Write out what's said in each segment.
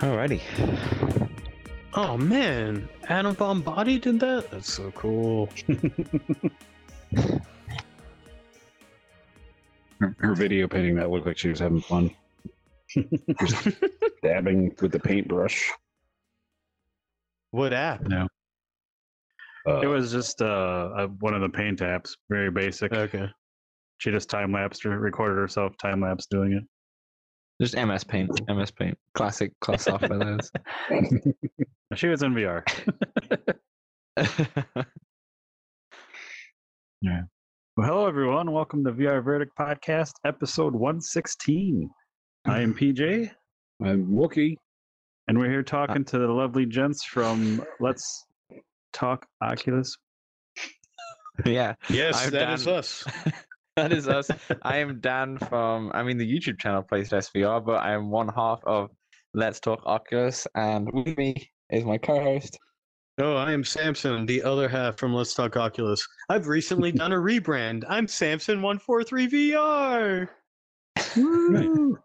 Alrighty. Oh man, Adam Von Body did that. That's so cool. Her, her video painting that looked like she was having fun. Just dabbing with the paintbrush. What app? Uh, It was just uh, uh, one of the paint apps, very basic. Okay. She just time lapsed or recorded herself time lapse doing it. Just MS Paint. MS Paint. Classic class software those. She was in VR. Yeah. Well, hello everyone. Welcome to VR Verdict Podcast, episode 116. I am PJ, I'm Wookie. And we're here uh, talking to the lovely gents from Let's Talk Oculus. yeah, Yes, I'm that is Dan. us. that is us. I am Dan from, I mean, the YouTube channel plays SVR, but I am one half of Let's Talk Oculus, and with me is my co-host. Oh, I am Samson, the other half from Let's Talk Oculus. I've recently done a rebrand. I'm Samson One Four Three VR. Ooh.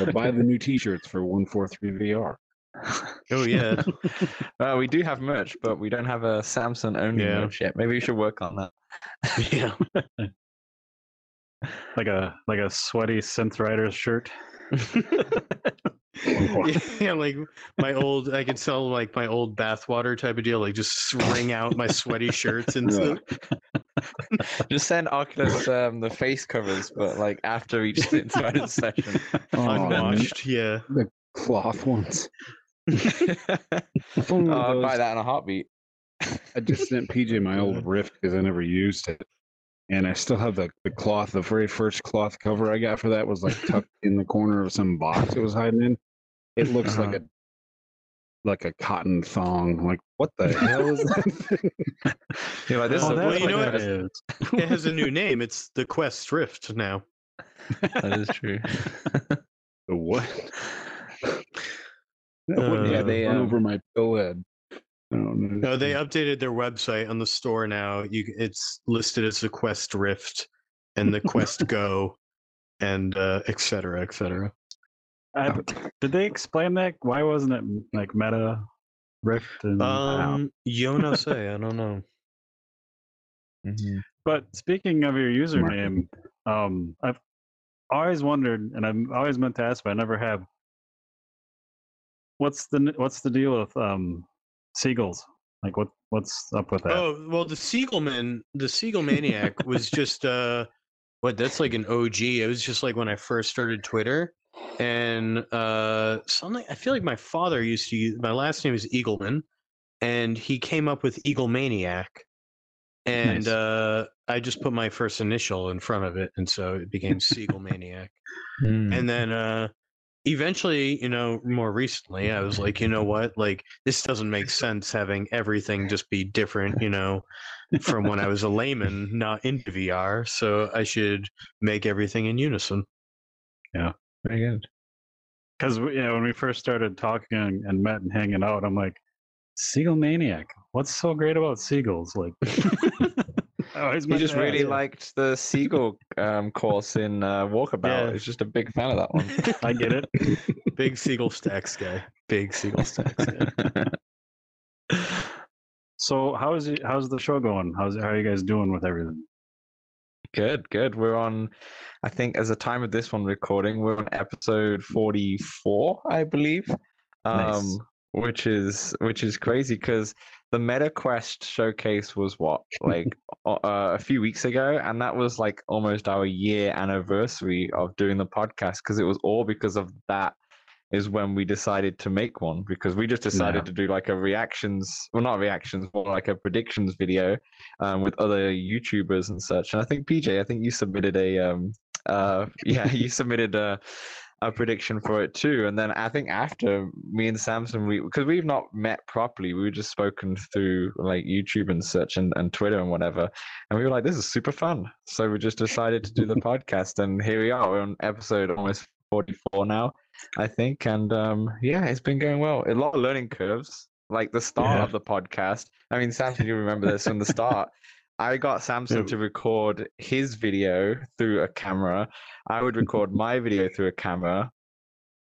Ooh. Or buy the new T-shirts for one four three VR. Oh yeah. Well, we do have merch, but we don't have a Samson only Yeah. merch yet. Maybe we should work on that. yeah. Like a like a sweaty synth rider's shirt. yeah, like my old, I could sell like my old bathwater type of deal, like just wring out my sweaty shirts and Yeah. stuff. Just send Oculus um, the face covers, but like after each inside session. Oh, Unwashed, yeah. The cloth ones. oh, I'd buy that in a heartbeat. I just sent PJ my old Rift because I never used it, and I still have the the cloth. The very first cloth cover I got for that was like tucked in the corner of some box it was hiding in. It looks like a like a cotton thong. Like what the hell is that thing? You're like, this Oh, is well, you know what what? It has a new name. It's the Quest Rift now. that is true. The what? Uh, yeah, they, run um, over my pillhead. I don't. No, they updated their website on the store now. You, it's listed as the Quest Rift and the Quest Go, and uh, et cetera, et cetera. I, did they explain that? Why wasn't it like Meta Rift and Um, yo no say, I don't know. Mhm. But speaking of your username, um, I've always wondered, and I've always meant to ask, but I never have. What's the what's the deal with um, seagulls? Like, what what's up with that? Oh well, the Siegelman, the Siegel Maniac was just uh, what? That's like an OG. It was just like when I first started Twitter, and uh, something. I feel like my father used to use. My last name is Eagleman, and he came up with Eagle Maniac, and Nice. uh, I just put my first initial in front of it, and so it became Siegel Maniac. Mm. And then uh eventually, you know, more recently, I was like, you know what? Like this doesn't make sense having everything just be different, you know, from when I was a layman not into VR. So I should make everything in unison. Very good. Because you know, when we first started talking and, and met and hanging out, I'm like, Seagull Maniac. What's so great about seagulls? Like, I He just to really ask. liked the seagull um, course in uh, Walkabout. Yeah. He's just a big fan of that one. I get it. Big Seagull Stacks guy. Big Seagull Stacks guy. So how's it, how's the show going? How's how are you guys doing with everything? Good, good. We're on, I think, as the time of this one recording, we're on episode forty-four, I believe. Um, Nice. which is which is crazy because the MetaQuest showcase was what like uh, a few weeks ago, and that was like almost our year anniversary of doing the podcast because it was all because of that is when we decided to make one because we just decided Yeah. to do like a reactions well not reactions more like a predictions video um, with other youtubers and such. And i think pj i think you submitted a um uh yeah you submitted a a prediction for it too. And then i think after me and samson we because we've not met properly we were just spoken through like youtube and such and, and twitter and whatever. And we were like this is super fun. So we just decided to do the podcast and here we are. We're on episode almost 44 now, I think. And um, yeah, it's been going well. A lot of learning curves. Like the start Yeah. of the podcast. I mean, Samson, you remember this from the start. I got Samson to record his video through a camera. I would record my video through a camera.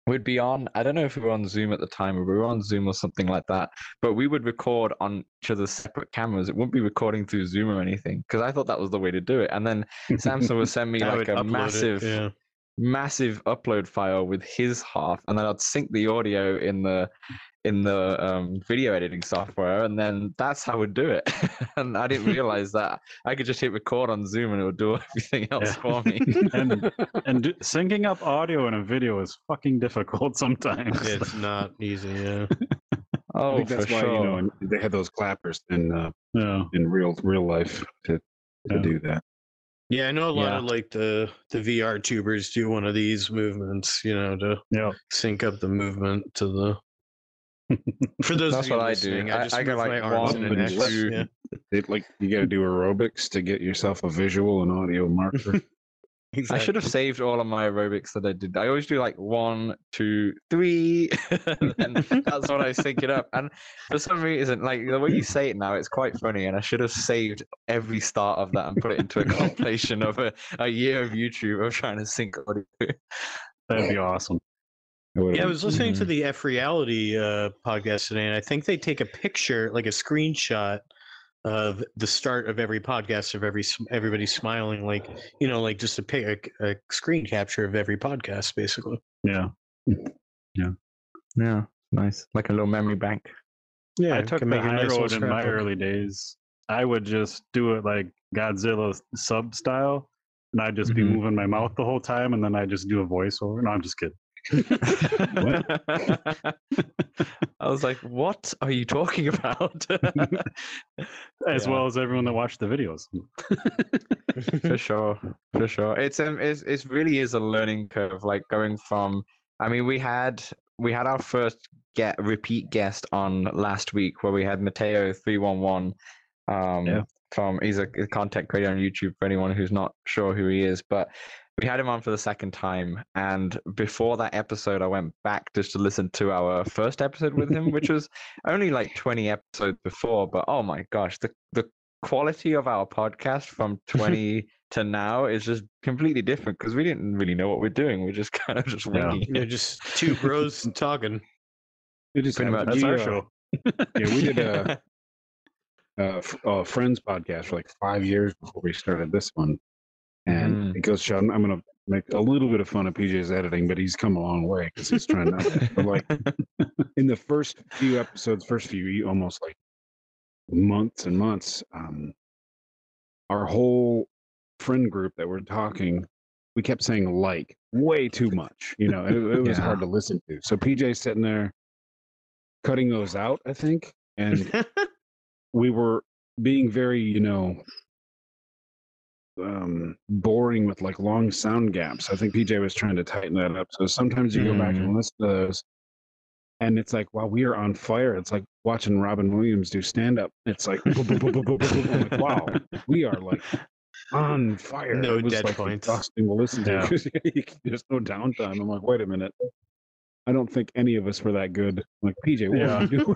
We'd be on, I don't know if we were on Zoom at the time or we were on Zoom or something like that, but we would record on each other's separate cameras. It wouldn't be recording through Zoom or anything because I thought that was the way to do it. And then Samson would send me like a upload it, massive, yeah. Massive upload file with his half, and then I'd sync the audio in the in the um, video editing software, and then that's how we'd do it. and I didn't realize that I could just hit record on Zoom and it would do everything else Yeah. for me. and and do, syncing up audio in a video is fucking difficult sometimes. It's not easy, yeah. I oh, think that's for why sure. you know they had those clappers in uh, yeah. in real real life to to Yeah. do that. Yeah, I know a lot Yeah. of like the the VR tubers do one of these movements, you know, to Yeah. sync up the movement to the. For those That's of you what I do. listening, I, I- just I go move like my arms one an and X. Yeah, It, like you got to do aerobics to get yourself a visual and audio marker. I should have saved all of my aerobics that I did. I always do like one, two, three, and that's what I sync it up. And for some reason, like the way you say it now, it's quite funny. And I should have saved every start of that and put it into a compilation of a, a year of YouTube of trying to sync audio. That'd be awesome. Yeah, I was listening to Mhm. the F Reality uh, podcast today, and I think they take a picture, like a screenshot of the start of every podcast of every everybody smiling, like you know, like just a, pic, a, a screen capture of every podcast, basically. Yeah. Yeah, Yeah. nice. Like a little memory bank. Yeah, I took the high nice road in my scrapbook. early days. I would just do it like Godzilla sub style, and I'd just be Mhm. moving my mouth the whole time, and then I just do a voiceover. No, I'm just kidding. I was like, what are you talking about? As Yeah. well as everyone that watched the videos. for sure for sure it's um it's, it really is a learning curve like going from i mean we had we had our first get repeat guest on last week where we had mateo 311 um Yeah. from he's a, a content creator on youtube for anyone who's not sure who he is but we had him on for the second time and before that episode i went back just to listen to our first episode with him which was only like 20 episodes before but oh my gosh the the quality of our podcast from 20 to now is just completely different because we didn't really know what we're doing. We're just kind of just Yeah. winging You're just two bros talking. It just Pretty happened. much. That's We, our uh, show. Yeah, we did uh, a, a, uh, f- a Friends podcast for like five years before we started this one, and Mhm. it goes. Sean, I'm gonna make a little bit of fun of PJ's editing, but he's come a long way because he's trying not. to. Like in the first few episodes, first few almost like months and months, um, our whole friend group that we're talking, we kept saying like way too much. You know, it, it was hard to listen to. So PJ's sitting there cutting those out, I think, and we were being very, you know, um, boring with like long sound gaps. I think PJ was trying to tighten that up. So sometimes you go back and listen to those, and it's like, wow, we are on fire. It's like watching Robin Williams do stand up. It's like, wow, we are like on fire. No it was dead like points. exhausting to listen to Yeah. there's no downtime. I'm like, wait a minute. I don't think any of us were that good. I'm like PJ, what Yeah. are you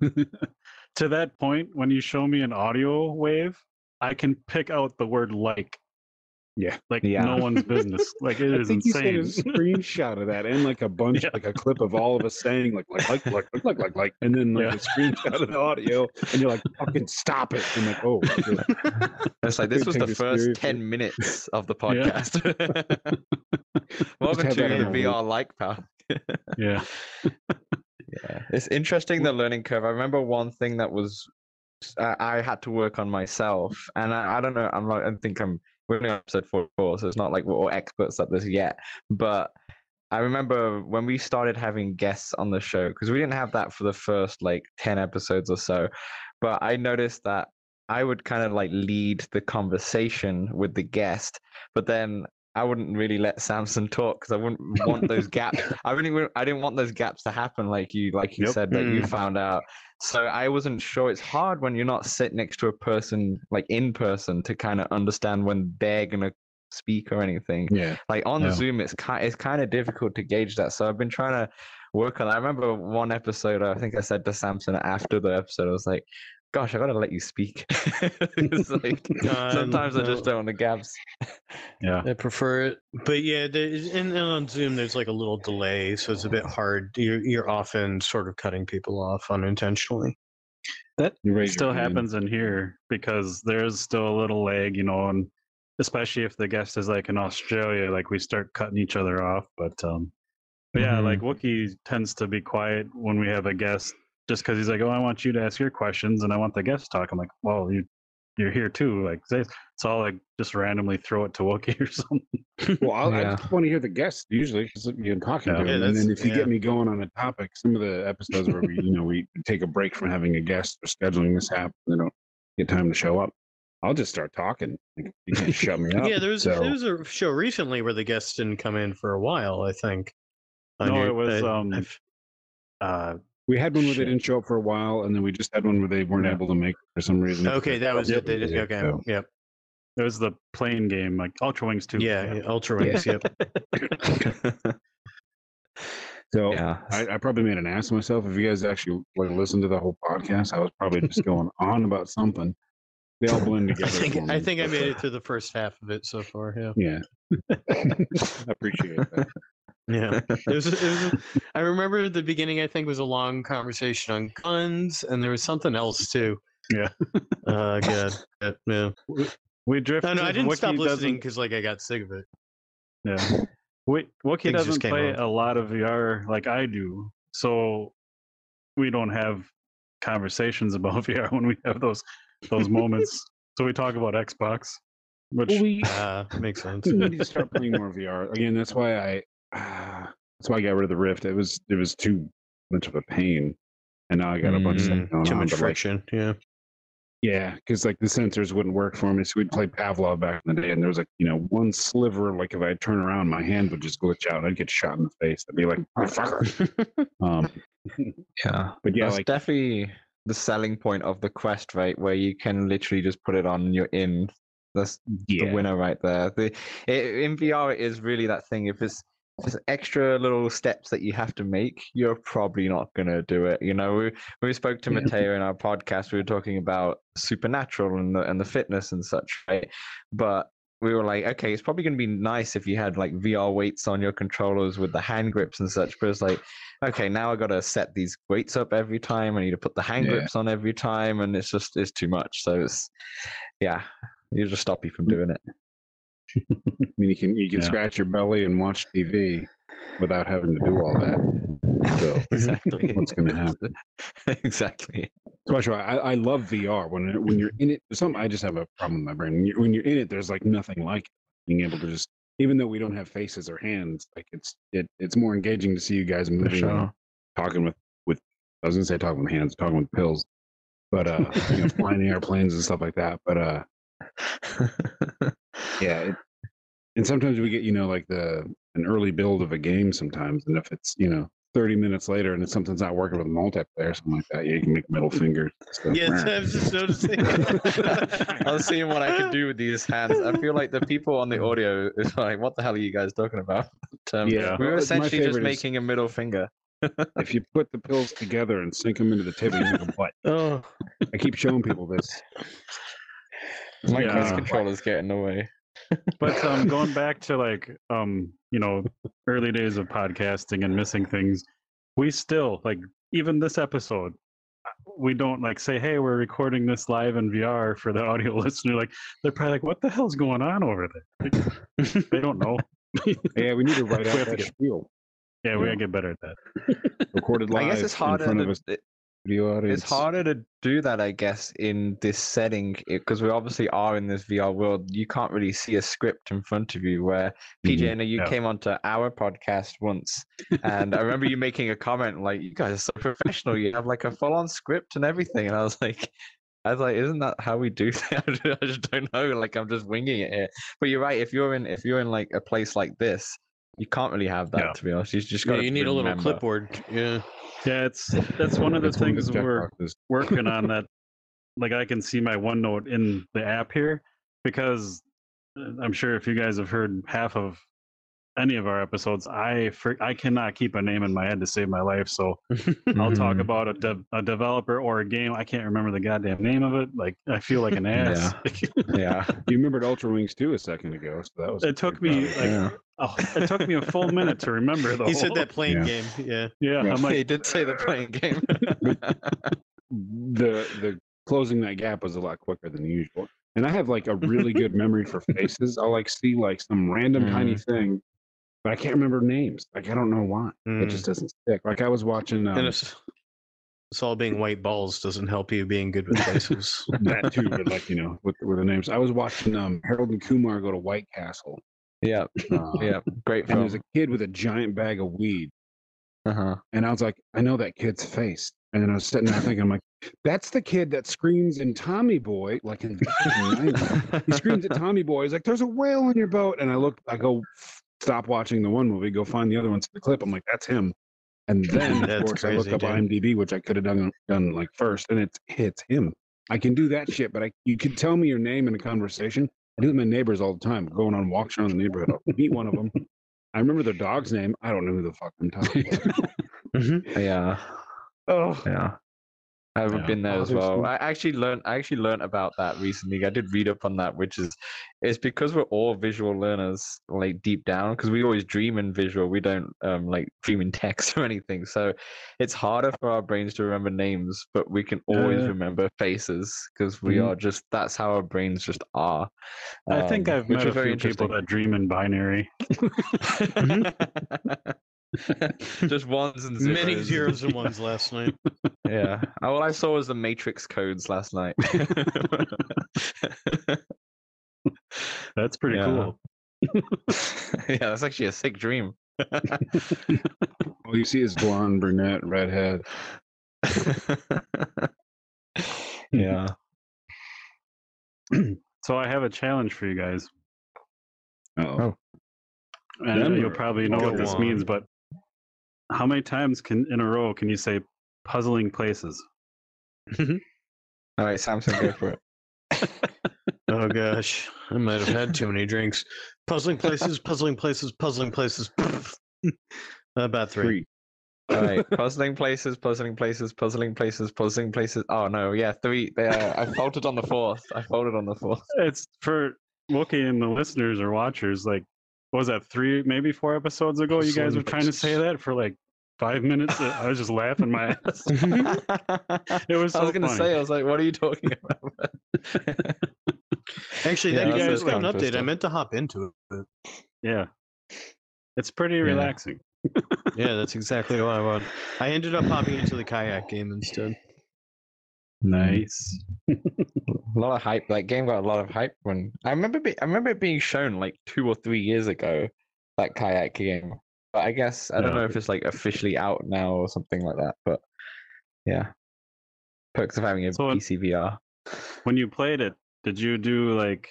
doing? To that point, when you show me an audio wave, I can pick out the word like. Yeah. Like Yeah. no one's business. Like it I is think you sent a screenshot of that and like a bunch, Yeah. like a clip of all of us saying like like like like like like like, like and then like Yeah. a screenshot of the audio, and you're like, fucking stop it. And like, oh, shit. It's like this was the first 10 minutes of the Yeah. podcast. Welcome to the VR like path. yeah. Yeah, it's interesting the learning curve. I remember one thing that was I, I had to work on myself, and I, I don't know. I'm not. I think I'm. We're on episode four, so it's not like we're all experts at this yet. But I remember when we started having guests on the show because we didn't have that for the first like ten episodes or so. But I noticed that I would kind of like lead the conversation with the guest, but then I wouldn't really let Samson talk because I wouldn't want those gaps. I really, I didn't want those gaps to happen, like you, like you Yep. said that you Mm. found out. So I wasn't sure. It's hard when you're not sitting next to a person, like in person, to kind of understand when they're gonna speak or anything. Yeah. Like on Yeah. Zoom, it's kind it's kind of difficult to gauge that. So I've been trying to work on. That. I remember one episode. I think I said to Samson after the episode, I was like, "Gosh, I gotta let you speak." it's like Um, sometimes I just don't want the gaps. Yeah. I prefer it, but yeah, there, and, and on Zoom there's like a little delay, so it's a bit hard. You're you're often sort of cutting people off unintentionally. That You still happens in here because there's still a little lag, you know, and especially if the guest is like in Australia, like we start cutting each other off. But um but yeah, like Wookie tends to be quiet when we have a guest just because he's like, Oh, I want you to ask your questions and I want the guest to talk. I'm like, Well, you you're here too. Like say so I'll like just randomly throw it to Wookie or something. Well, I'll, I just want to hear the guests usually because you're talking Yeah. to Yeah, and then if you yeah. get me going on a topic, some of the episodes where we, you know, we take a break from having a guest or scheduling this happen, they don't get time to show up. I'll just start talking. Like, You can't shut me up. yeah, there was So, there was a show recently where the guests didn't come in for a while. I think. on No, your- it was, I- um, I've- Uh we had one where they didn't show up for a while, and then we just had one where they weren't Yeah. able to make it for some reason. okay, that was Yep. it. They did, okay, So- yep, it was the plane game, like Ultra Wings 2. yeah, yeah, Ultra Wings, yep. So yeah. I, I probably made an ass of myself. If you guys actually like listen to the whole podcast, I was probably just going on about something. They all blend I together. think I think I made it through the first half of it so far. Yeah, Yeah. I appreciate that. Yeah. It was, it was. I remember the beginning. I think was a long conversation on guns, and there was something else too. Yeah. Uh, good. Yeah. yeah. We drifted. No, no, I didn't stop Wookie listening doesn't- because like I got sick of it. Yeah. Wait, Wookie Things just doesn't came play out. a lot of VR like I do, so we don't have conversations about VR when we have those those moments. So we talk about Xbox, which Well, we, Uh, makes sense. we need to start playing more VR again. That's why I. that's why I got rid of the Rift. It was it was too much of a pain, and now I got a bunch of Mm, stuff going too on. much but, like, friction. Yeah. Yeah, because like the sensors wouldn't work for me. So we'd play Pavlov back in the day, and there was like you know one sliver. Like if I turn around, my hand would just glitch out, and I'd get shot in the face. I'd be like, "Motherfucker." um, Yeah. but yeah, That's like definitely the selling point of the Quest, right? Where you can literally just put it on and you're in. That's yeah, the winner right there. The it, in VR, it is really that thing. If it's it's extra little steps that you have to make, you're probably not gonna do it. You know, we we spoke to Yeah. Mateo in our podcast, we were talking about supernatural and the and the fitness and such, right? But we were like, okay, it's probably gonna be nice if you had like VR weights on your controllers with the hand grips and such. But it's like, okay, now I gotta set these weights up every time. I need to put the hand Yeah. grips on every time, and it's just it's too much. So it's yeah, you just stop you from doing it. I mean, you can you can Yeah. scratch your belly and watch TV without having to do all that. So exactly. what's going to happen? exactly. So I, I love VR. When when you're in it, some I just have a problem with my brain. When you're, when you're in it, there's like nothing like it. being able to just, even though we don't have faces or hands, like it's it it's more engaging to see you guys moving, and sure. talking with with. I was gonna say talking with hands, talking with pills, but uh, you know, flying airplanes and stuff like that. But uh, yeah, it, and sometimes we get you know like the an early build of a game sometimes, and if it's you know. 30 minutes later and if something's not working with multiplayer or something like that yeah you can make middle stuff. Yeah, I was just noticing. I was seeing what I could do with these hands. I feel like the people on the audio is like, "What the hell are you guys talking about?" But, um, Yeah. we were essentially just is- making a middle finger. if you put the pills together and sink them into the tip, you make a butt. oh, I keep showing people this. My Yeah. Controller's getting away. But um going back to like um you know early days of podcasting and missing things we still like even this episode we don't like say hey we're recording this live in vr for the audio listener like they're probably like what the hell's going on over there Like, they don't know Yeah, we need to write We out that get- spiel. yeah we gotta get better at that Recorded live I guess it's in harder. front of To, a it- it's harder to do that, I guess, in this setting because we obviously are in this VR world. You can't really see a script in front of you. Where PJ, Mhm. I know you Yeah. came onto our podcast once, and I remember you making a comment like, "You guys are so professional. You have like a full-on script and everything." And I was like, I was like, "Isn't that how we do that?" I just don't know. Like, I'm just winging it here. But you're right. If you're in, if you're in like a place like this, you can't really have that. Yeah. To be honest, you just got. yeah, got. you need a little clipboard. Yeah. yeah it's that's one of the That's things we're checkboxes. working on that like i can see my onenote in the app here because uh, I'm sure if you guys have heard half of any of our episodes, I for, I cannot keep a name in my head to save my life. So I'll talk about a, de- a developer or a game. I can't remember the goddamn name of it. Like I feel like an ass. Yeah. yeah. You remembered Ultra Wings 2 a second ago, so that was. it took me proud like. Yeah. oh, it took me a full minute to remember the he whole. said that playing Yeah. game. Yeah. Yeah, Yeah. Like he did say the playing game. the the closing that gap was a lot quicker than usual. And I have like a really good memory for faces. I'll like see like some random tiny mm-hmm. thing, but I can't remember names. Like I don't know why. It Mm. just doesn't stick. Like I was watching um, and it's, it's all being white balls doesn't help you being good with faces. that too, but like you know, with, with the names. I was watching um Harold and Kumar go to White Castle. yeah. Uh, Yeah. Great And there's a kid with a giant bag of weed. Uh-huh. And I was like, I know that kid's face. And then I was sitting there thinking, I'm like, that's the kid that screams in Tommy Boy, like in the he screams at Tommy Boy. He's like, "There's a whale on your boat!" And I look, I go, stop watching the one movie, go find the other one, see the clip. I'm like, "That's him." And then, of That's course, I look up dude. IMDb, which I could have done done like first, and it's it's him. I can do that shit, but I you could tell me your name in a conversation. I do it with my neighbors all the time, going on walks around the neighborhood. I'll meet one of them. I remember their dog's name. I don't know who the fuck I'm talking about. Mm-hmm. Yeah. oh, Yeah. I've Yeah. been there as well. I actually learned I actually learned about that recently. I did read up on that, which is it's because we're all visual learners, like deep down, because we always dream in visual. We don't um like dream in text or anything. So it's harder for our brains to remember names, but we can always Uh, remember faces because we Mhm. are just that's how our brains just are. I think Um, I've met a few people that dream in binary. just ones and zeros. Many zeros and ones last night. Yeah. Uh, all I saw was the Matrix codes last night. That's pretty Yeah. cool. yeah, that's actually a sick dream. all you see is blonde, brunette, redhead. yeah. So I have a challenge for you guys. Oh, And you'll probably know Go what this on. means, but how many times can in a row can you say puzzling places? All right, Samson, go for it. Oh gosh, I might have had too many drinks. Puzzling places, puzzling places, puzzling places. About three. three. All right, puzzling places, puzzling places, puzzling places, puzzling places. Oh no, yeah, three. They, uh, I faltered on the fourth. I folded on the fourth. It's for Wookie and the listeners or watchers. Like, what was that three, maybe four episodes ago? You guys were trying to say that for like five minutes. I was just laughing my ass. It was I was gonna funny. say, I was like, "What are you talking about?" Actually, Yeah, that that's guys got an update. I meant to hop into it. Yeah, it's pretty Yeah. relaxing. Yeah, that's exactly what I want. I ended up hopping into the kayak game instead. Mm. Nice. a lot of hype. That game got a lot of hype when I remember. Be, I remember it being shown like two or three years ago. That kayak game, but I guess I don't Yeah. know if it's like officially out now or something like that. But yeah, perks of having a So it- PC VR. When you played it, did you do like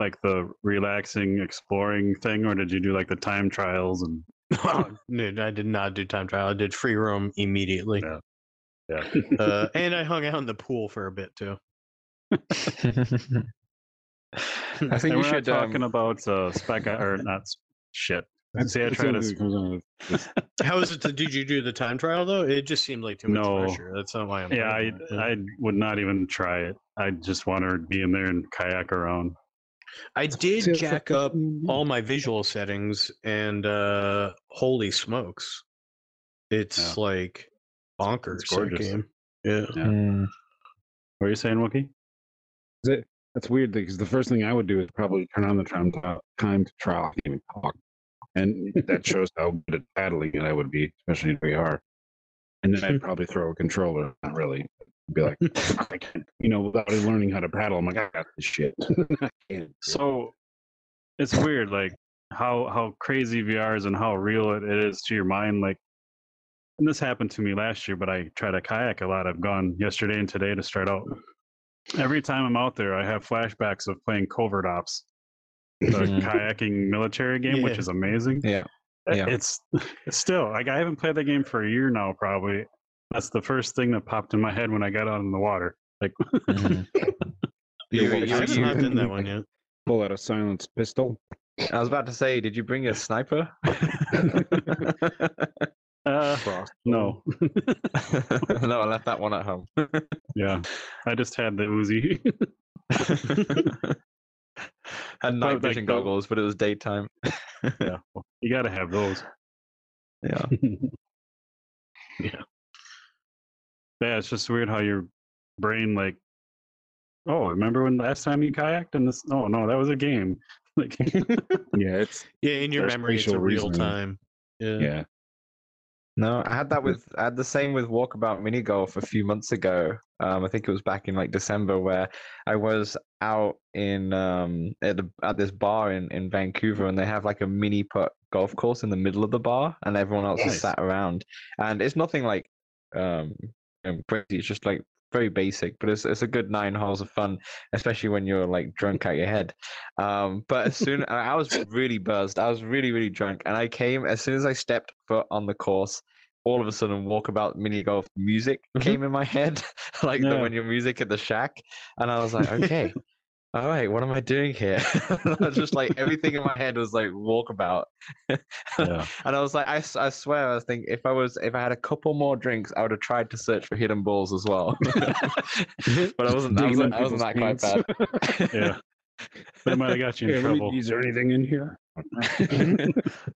like the relaxing exploring thing, or did you do like the time trials and? Dude, I did not do time trial. I did free roam immediately. Yeah. Yeah. Uh, and I hung out in the pool for a bit too. I And think you we're should. talking Um, about uh, spec or not shit. See, I try to only thing that comes out of this. How is it? To, did you do the time trial though? It just seemed like too much No. pressure. That's not why I'm. Yeah, I. I would not even try it. I just want to be in there and kayak around. I did jack up all my visual settings, and uh holy smokes, it's like bonkers. that gorgeous. game. Yeah. Yeah. mm, What are you saying, Wookie? Is it? That's weird because the first thing I would do is probably turn on the time to, time to trial game and talk, and that shows how good at paddling I would be, especially in VR. And then I'd probably throw a controller. Not really. Be like, I can't, you know, without learning how to paddle, I'm like, I got this shit. I can't. So it's weird, like how how crazy VR is and how real it is to your mind. Like, and this happened to me last year, but I try to kayak a lot. I've gone yesterday and today to start out. Every time I'm out there, I have flashbacks of playing Covert Ops, the Mhm. kayaking military game, which is amazing. Yeah. Yeah. It's it's still like I haven't played that game for a year now. Probably that's the first thing that popped in my head when I got out in the water. Like, mhm. Yeah, You- well, you- I haven't you- hopped in that one yet. pull out a silenced pistol. I was about to say, did you bring a sniper? Uh, no. no, I left that one at home. Yeah. I just had the Uzi. Had night vision goggles, but it was daytime. yeah. well, You got to have those. Yeah. yeah. Yeah, it's just weird how your brain like oh, remember when last time you kayaked in this oh no, that was a game. Like Yeah, it's Yeah, in your memory, it's a real time. Yeah. yeah. No, I had that with I had the same with walkabout mini golf a few months ago. Um, I think it was back in like December where I was out in um at the, at this bar in in Vancouver and they have like a mini putt golf course in the middle of the bar and everyone else is sat around and it's nothing like um um, crazy. It's just like very basic, but it's it's a good nine holes of fun, especially when you're like drunk out your head. Um, but as soon I I was really buzzed, I was really really drunk, and I came as soon as I stepped foot on the course. All of a sudden, walkabout mini golf music came in my head, like the, Yeah. when your music at the shack, and I was like, okay. All right, what am I doing here? I was just like everything in my head was like walkabout, Yeah. and I was like, I, I swear, I was thinking if I was if I had a couple more drinks, I would have tried to search for hidden balls as well. but I wasn't. I wasn't, I wasn't that quite people's bad. Yeah. That might have got you in Here, let me- trouble. Is there anything in here?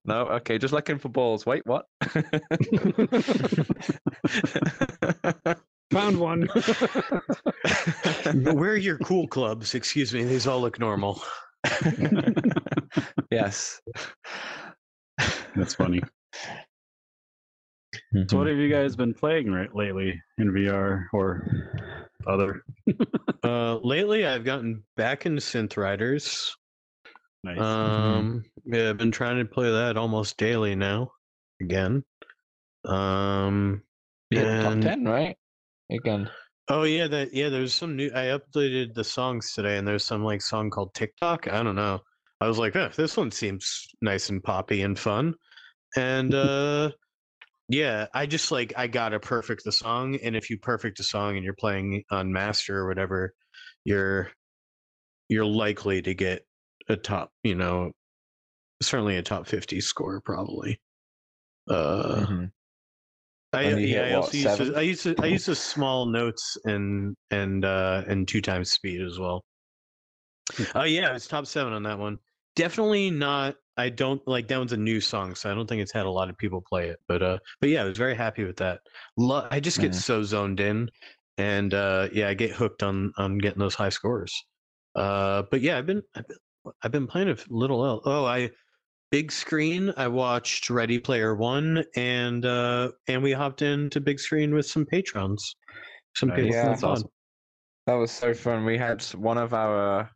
no, okay, just looking for balls. Wait, what? Found one. Where are your cool clubs? Excuse me, these all look normal. yes. That's funny. So what have you guys been playing right lately in VR or other? Uh, lately, I've gotten back into Synth Riders. Nice. Um, yeah, I've been trying to play that almost daily now. Again. Um. Yeah, top ten, right? Again. Oh yeah, that yeah. There's some new. I updated the songs today, and there's some like song called TikTok. I don't know. I was like, oh, this one seems nice and poppy and fun, and uh, yeah, I just like I gotta perfect the song, and if you perfect a song and you're playing on master or whatever, you're you're likely to get a top, you know, certainly a top fifty score probably. Uh, Mhm. I, yeah, hit I what, also use the, seven? I use the, I use the small notes and and uh and two times speed as well. Oh yeah, it's top seven on that one. Definitely not. I don't like that one's a new song, so I don't think it's had a lot of people play it. But uh, but yeah, I was very happy with that. Lo- I just get Mhm. so zoned in, and uh, yeah, I get hooked on on getting those high scores. Uh, but yeah, I've been I've been, I've been playing a little. el- Oh, I big screen. I watched Ready Player One, and uh, and we hopped into big screen with some patrons. Some Nice. people. Yeah, that's awesome. That was so fun. We had one of our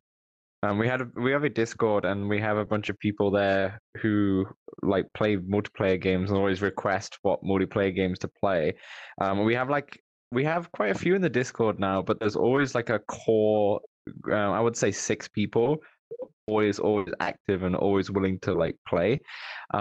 um we had a, we have a Discord and we have a bunch of people there who like play multiplayer games and always request what multiplayer games to play. Um we have like we have quite a few in the Discord now, but there's always like a core um, I would say six people always always active and always willing to like play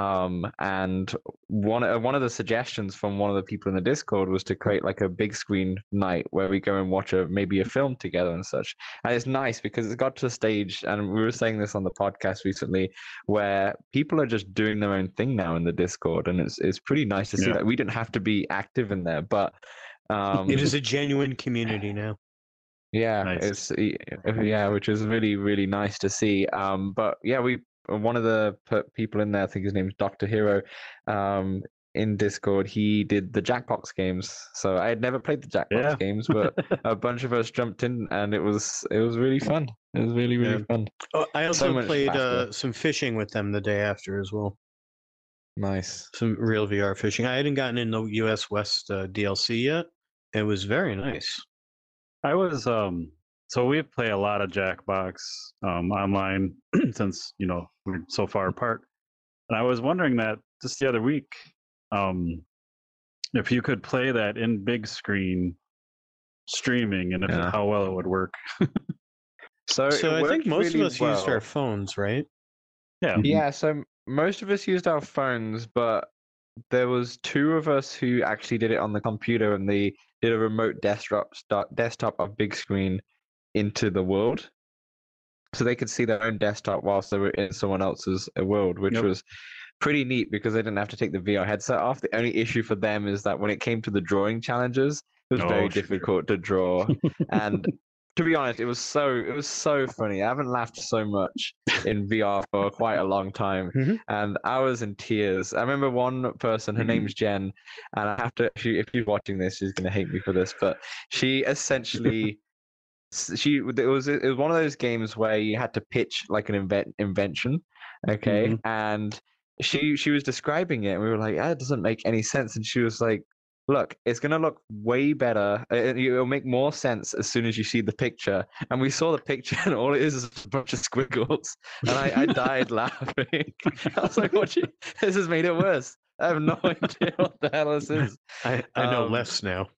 um and one uh, one of the suggestions from one of the people in the discord was to create like a big screen night where we go and watch a maybe a film together and such and it's nice because it's got to a stage and we were saying this on the podcast recently where people are just doing their own thing now in the discord and it's it's pretty nice to see Yeah. that we didn't have to be active in there but um It is a genuine community now. Yeah, Nice. it's yeah, which is really really nice to see. Um, but yeah, we uh, one of the people in there, I think his name's Doctor Hero, um, in Discord. He did the Jackbox games, so I had never played the Jackbox Yeah. games, but a bunch of us jumped in, and it was it was really fun. It was really really Yeah. fun. Oh, I also much played uh, some fishing with them the day after as well. Nice. Some real VR fishing. I hadn't gotten in the US West uh, DLC yet. It was very nice. I was um so we play a lot of Jackbox um online since you know we're so far apart. And I was wondering that just the other week, um if you could play that in big screen streaming and if Yeah. how well it would work. So, So I think most really of us used our phones, right? Yeah. Yeah, so most of us used our phones, but there was two of us who actually did it on the computer, and they did a remote desktop desktop of big screen into the world. so they could see their own desktop whilst they were in someone else's uh, world, which Yep. was pretty neat because they didn't have to take the VR headset off. The only issue for them is that when it came to the drawing challenges, it was Oh, very sure. difficult to draw. and to be honest, it was so it was so funny. I haven't laughed so much in VR for quite a long time, Mhm. and I was in tears. I remember one person, her name's mm-hmm. Jen, and I have to. If, she, if she's watching this, she's gonna hate me for this, but she essentially. She it was it was one of those games where you had to pitch like an invent invention, okay, mm-hmm. and she she was describing it, and we were like, ah, "That doesn't make any sense," and she was like, look, it's going to look way better. uh, It, it'll make more sense as soon as you see the picture. And we saw the picture, and all it is is a bunch of squiggles. And I, I died laughing. I was like, what? You, this has made it worse. I have no idea what the hell this is. I, I know Um, less now.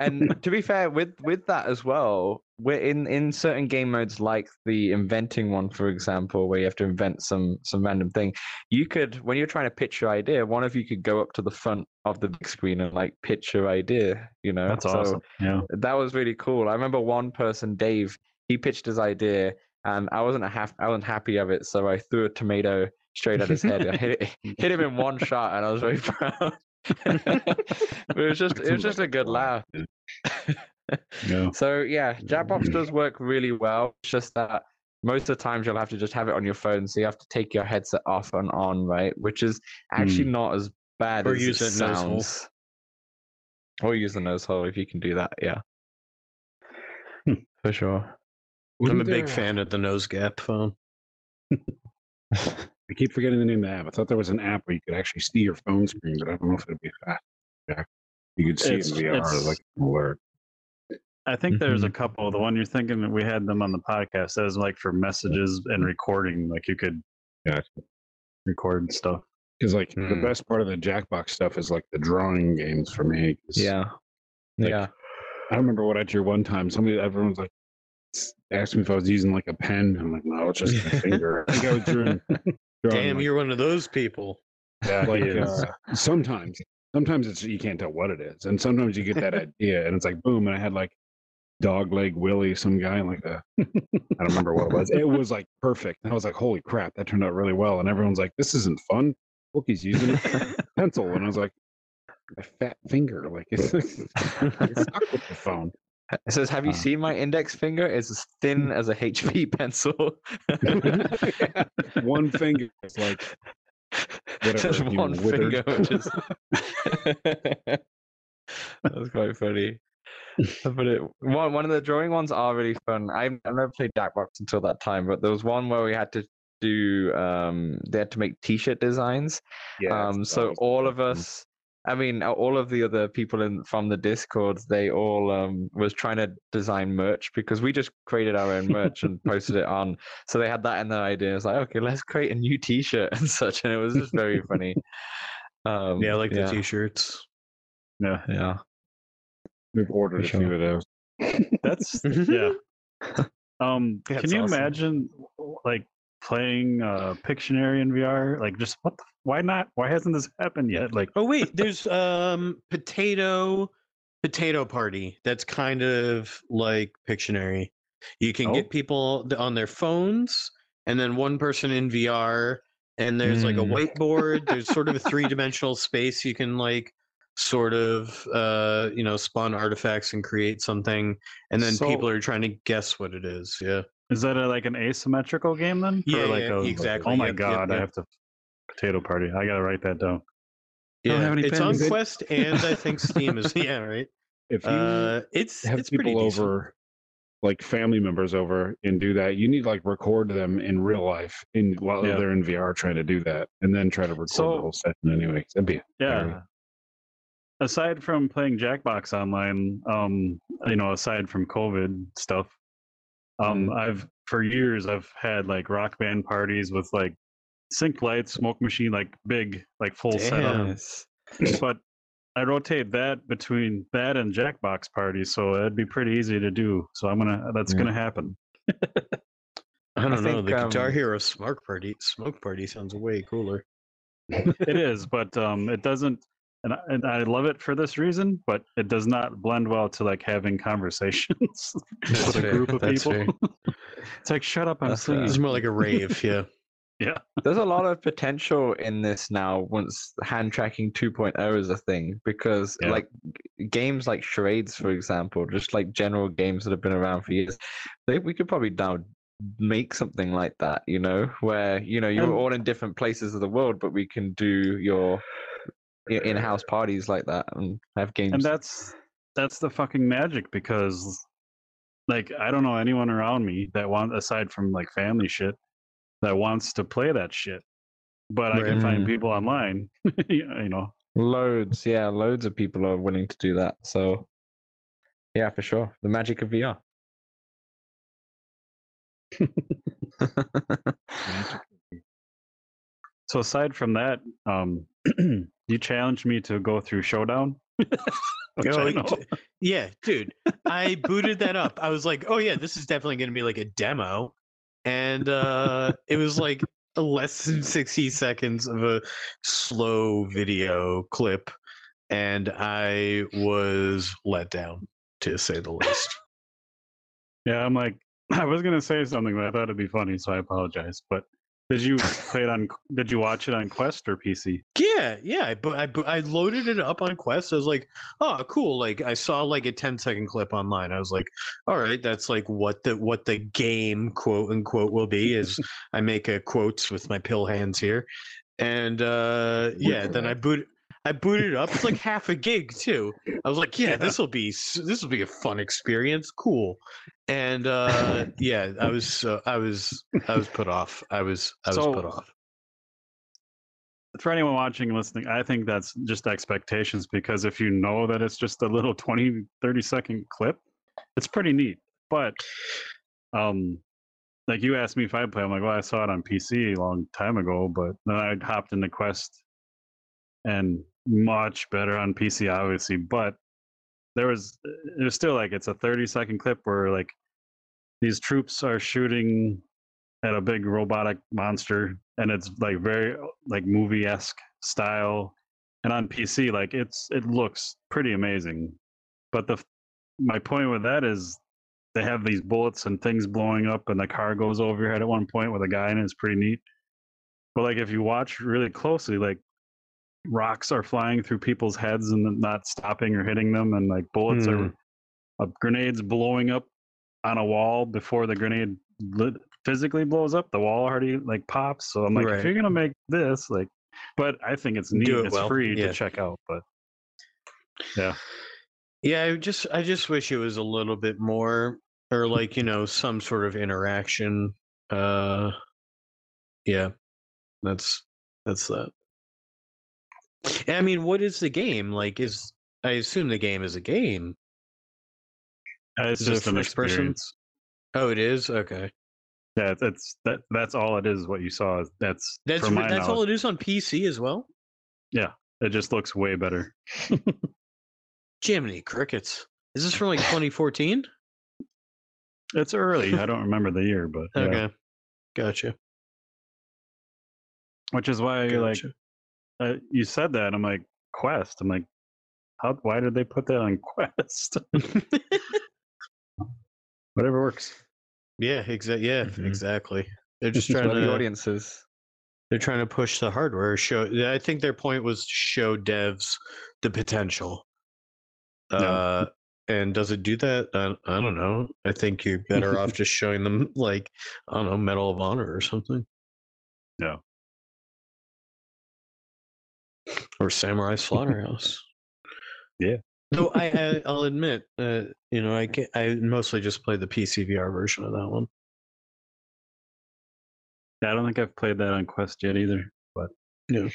And to be fair, with with that as well, we're in in certain game modes like the inventing one, for example, where you have to invent some some random thing. You could, when you're trying to pitch your idea, one of you could go up to the front of the big screen and like pitch your idea. You know, That's So awesome. Yeah. that was really cool. I remember one person, Dave, he pitched his idea, and I wasn't a half, I wasn't happy of it, so I threw a tomato straight at his head. I hit it, hit him in one shot, and I was very proud. it was just, it was just a good laugh. Yeah. So yeah, Jackbox does work really well. It's just that most of the times you'll have to just have it on your phone, so you have to take your headset off and on, right? Which is actually not as bad Or as use it that sounds. Or use the nose hole if you can do that. Yeah, Hmm. for sure. I'm a big fan of the nose gap phone. I keep forgetting the name of the app. I thought there was an app where you could actually see your phone screen, but I don't know if it'd be fast. Yeah. You could see It's- it in VR like an alert. I think there's Mm-hmm. a couple. The one you're thinking that we had them on the podcast that is like for messages and recording. Like you could Gotcha. record stuff. Because like the Hmm. best part of the Jackbox stuff is like the drawing games for me. Yeah, Like, yeah. I remember what I drew one time. Somebody, everyone's like, asked me if I was using like a pen. I'm like, no, it's just a finger. I think I was drawing. Damn, like, you're one of those people. Yeah, like uh, sometimes sometimes it's you can't tell what it is and sometimes you get that idea and it's like boom and i had like dog leg willie some guy like a i don't remember what it was. It was like perfect and i was like holy crap that turned out really well and everyone's like this isn't fun. Wookie's using a pencil and i was like my fat finger like it's, it's stuck with the phone It says, "Have you Uh. seen my index finger? It's as thin as a HP pencil." one finger is like whatever Just one withered. finger, which is that's quite funny. But it, one one of the drawing ones are really fun. I I never played Jackbox until that time, but there was one where we had to do um they had to make T-shirt designs. yeah um, so all of us. I mean, all of the other people in from the Discord, they all um, was trying to design merch because we just created our own merch and posted it on. So they had that in their idea. It's like, okay, let's create a new T-shirt and such, and it was just very funny. Um, Yeah, I like the t-shirts. yeah. yeah. we've ordered a For few of those That's yeah. Um, Yeah, can you awesome. imagine like playing uh Pictionary in VR? Like just what the, why not? Why hasn't this happened yet? Like Oh wait, there's um potato potato party. That's kind of like Pictionary. You can Oh. get people on their phones and then one person in VR and there's like a Mm. whiteboard. there's sort of a three-dimensional space you can like sort of uh you know spawn artifacts and create something and then So- people are trying to guess what it is. Yeah. Is that a, like an asymmetrical game then? Yeah, like yeah, a- exactly. Oh my Yep, yep, god, I have to potato party. I gotta write that down. I don't Yeah, have any it's on pens. Quest and I think Steam is yeah, right? if you Uh it's have it's pretty people decent. over like family members over and do that you need like record them in real life in while Yeah. they're in vr trying to do that and then try to record So- the whole session anyway 'cause that'd be Yeah. Very- Aside from playing Jackbox online, um, you know, aside from COVID stuff, um, I've for years I've had like rock band parties with like sync lights, smoke machine, like big, like full setup. But I rotate that between that and Jackbox parties, so it'd be pretty easy to do. So I'm gonna that's Yeah. gonna happen. I don't know. think, the Guitar um, Hero Smoke Party Smoke Party sounds way cooler. it is, but um, it doesn't. And I, and I love it for this reason, but it does not blend well to like having conversations That's with a group of that's people. It's like shut up, I'm That's, uh, singing. It's more like a rave. Yeah. Yeah. There's a lot of potential in this now once hand tracking 2.0 is a thing because Yeah. like games like charades for example just like general games that have been around for years they, we could probably now make something like that you know where you know you're And- all in different places of the world but we can do your, your in-house parties like that and have games and that's that's the fucking magic because like i don't know anyone around me that want aside from like family shit that wants to play that shit but i can Right. find Mm. people online you know loads yeah loads of people are willing to do that so yeah for sure the magic of vr so aside from that um you challenged me to go through showdown Oh, yeah, dude. I booted that up. I was like, oh yeah, this is definitely going to be like a demo, and uh, it was like less than sixty seconds of a slow video clip, and I was let down to say the least. yeah i'm like i was gonna say something but i thought it'd be funny so i apologize but did you play it on did you watch it on quest or pc Yeah, yeah. I, I, I loaded it up on Quest. I was like, oh, cool. Like I saw like a 10 second clip online. I was like, all right, that's like what the what the game quote unquote will be is I make a quotes with my pill hands here. And uh yeah, then I boot I booted it up. It's like half a gig too. I was like, yeah, Yeah. this will be this will be a fun experience. Cool. And uh yeah, I was uh, I was I was put off. I was I was So- put off. for anyone watching and listening, I think that's just expectations because if you know that it's just a little 20, 30 second clip, it's pretty neat. But um like you asked me if I play, I'm like, well, I saw it on PC a long time ago, but then I hopped into Quest and much better on PC, obviously. But there was it was still like it's a 30 second clip where like these troops are shooting at a big robotic monster and it's like very like movie-esque style and on pc like it's it looks pretty amazing but the my point with that is they have these bullets and things blowing up and the car goes over your head at one point with a guy and it's pretty neat but like if you watch really closely like rocks are flying through people's heads and not stopping or hitting them and like bullets Hmm. are uh, grenades blowing up on a wall before the grenade lit, physically blows up the wall already like pops so i'm like Right. if you're gonna make this like but i think it's neat it it's well, free yeah. to check out but yeah, Yeah, I just I just wish it was a little bit more or like, you know, some sort of interaction. Uh yeah. That's that's that. And I mean, what is the game? Like is I assume the game is a game. uh, it's Is it just an first person? Oh, it is? Okay. yeah it's that that's all it is what you saw that's That's from re- my that's all it is on PC as well. Yeah, it just looks way better Jiminy crickets. Is this from like 2014? it's early i don't remember the year but yeah. Okay. Gotcha. which is why you're like Gotcha. Uh, you said that i'm like quest i'm like how why did they put that on quest whatever works yeah, exactly. Yeah, Mhm. exactly. They're just trying what the to audiences They're trying to push the hardware. Show. I think their point was to show devs the potential. Uh, and does it do that? I, I don't know. I think you're better off just showing them like I don't know, Medal of Honor or something. Yeah. Or Samurai Slaughterhouse. Yeah. So I, I I'll admit, uh, you know, I get, I mostly just played the PCVR version of that one. Yeah, I don't think I've played that on Quest yet either. But Yeah.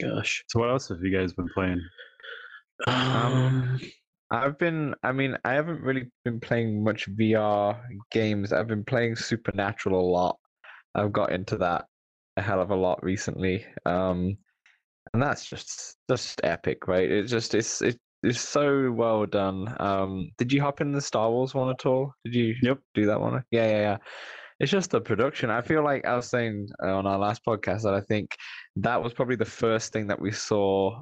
Gosh. so, what else have you guys been playing? Um, I've been, I mean, I haven't really been playing much VR games. I've been playing Supernatural a lot. I've got into that a hell of a lot recently. Um, and that's just just epic, right? It just it's it, it's so well done. Um, did you hop in the Star Wars one at all? Did you Yep. do that one? Yeah, yeah, yeah. It's just the production. I feel like I was saying uh, on our last podcast that I think that was probably the first thing that we saw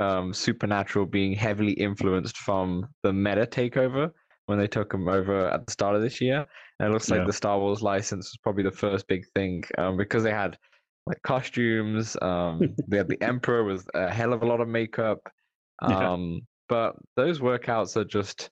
um, Supernatural being heavily influenced from the Meta takeover when they took them over at the start of this year. And it looks like Yeah. the Star Wars license was probably the first big thing um, because they had like costumes. Um, they had the Emperor with a hell of a lot of makeup. Yeah. Um, but those workouts are just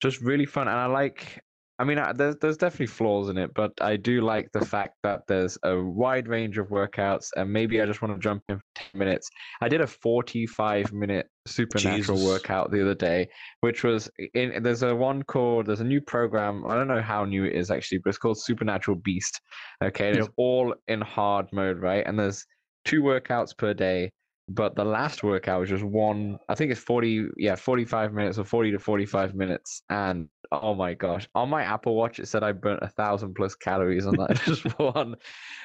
just really fun, and I like. I mean, I, there's there's definitely flaws in it, but I do like the fact that there's a wide range of workouts, and maybe I just want to jump in for ten minutes. I did a 45 minute supernatural Jesus. workout the other day, which was in. There's a one called. There's a new program. I don't know how new it is actually, but it's called Supernatural Beast. Okay, and it's all in hard mode, right? And there's two workouts per day but the last workout was just one i think it's 40 yeah 45 minutes or 40 to 45 minutes and oh my gosh. On my apple watch it said i burnt a thousand plus calories on that just one.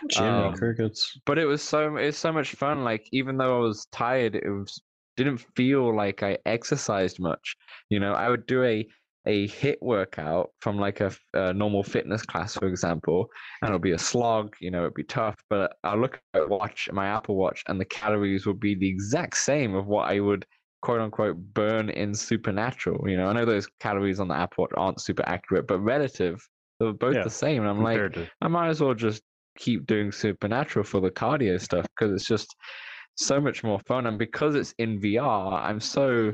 Jimmy Um, Crickets. but it was so it's so much fun like even though i was tired it was didn't feel like i exercised much. You know i would do a a HIIT workout from like a normal fitness class for example and it'll be a slog you know it'd be tough but i'll look at my watch my apple watch and the calories will be the exact same of what i would quote unquote burn in supernatural you know i know those calories on the apple watch aren't super accurate but relative they're both Yeah, the same and i'm like to I might as well just keep doing supernatural for the cardio stuff because it's just so much more fun. And because it's in VR, I'm so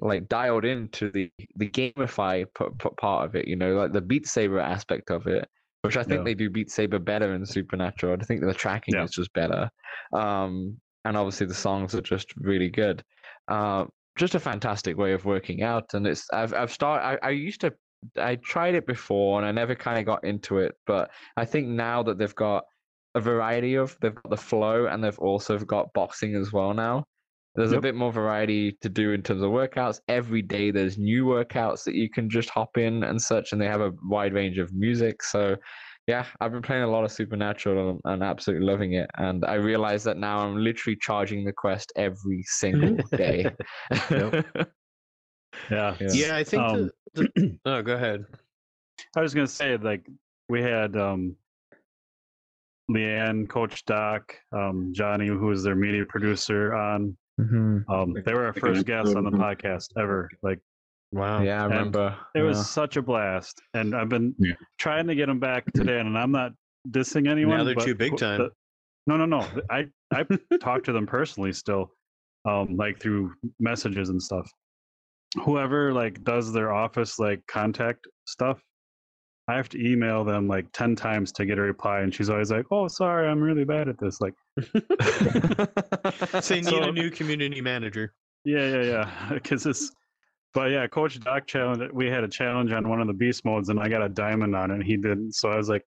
like dialed into the the gamify p- p- part of it. You know, like the Beat Saber aspect of it, which I think Yeah. they do Beat Saber better in Supernatural. I think the tracking Yeah. is just better. Um, and obviously the songs are just really good. Uh, just a fantastic way of working out, and it's I've I've started. I, I used to I tried it before and I never kind of got into it, but I think now that they've got a variety of they've got the flow and they've also got boxing as well now. There's a bit more variety to do in terms of workouts. Every day there's new workouts that you can just hop in and such, and they have a wide range of music. So yeah, I've been playing a lot of Supernatural and, and absolutely loving it. And I realize that now I'm literally charging the quest every single day. Yeah. Yeah. Yeah, I think. Um, the, the, oh, go ahead. I was gonna say like we had um Leanne, Coach Doc, um, Johnny, who was their media producer on. Mhm. Um, they were our first guests on the podcast ever. Like Wow. Yeah, I And remember. it was yeah. such a blast, and I've been Yeah. trying to get them back today. And I'm not dissing anyone. Now they're but too big time. the- no, no, no. I I talked to them personally still, um, like through messages and stuff. Whoever like does their office like contact stuff, I have to email them like ten times to get a reply, and she's always like, "Oh, sorry, I'm really bad at this." Like, Say need So- a new community manager. yeah, yeah, yeah, because it's. But yeah, Coach Doc challenge. We had a challenge on one of the beast modes, and I got a diamond on it. and He didn't, so I was like,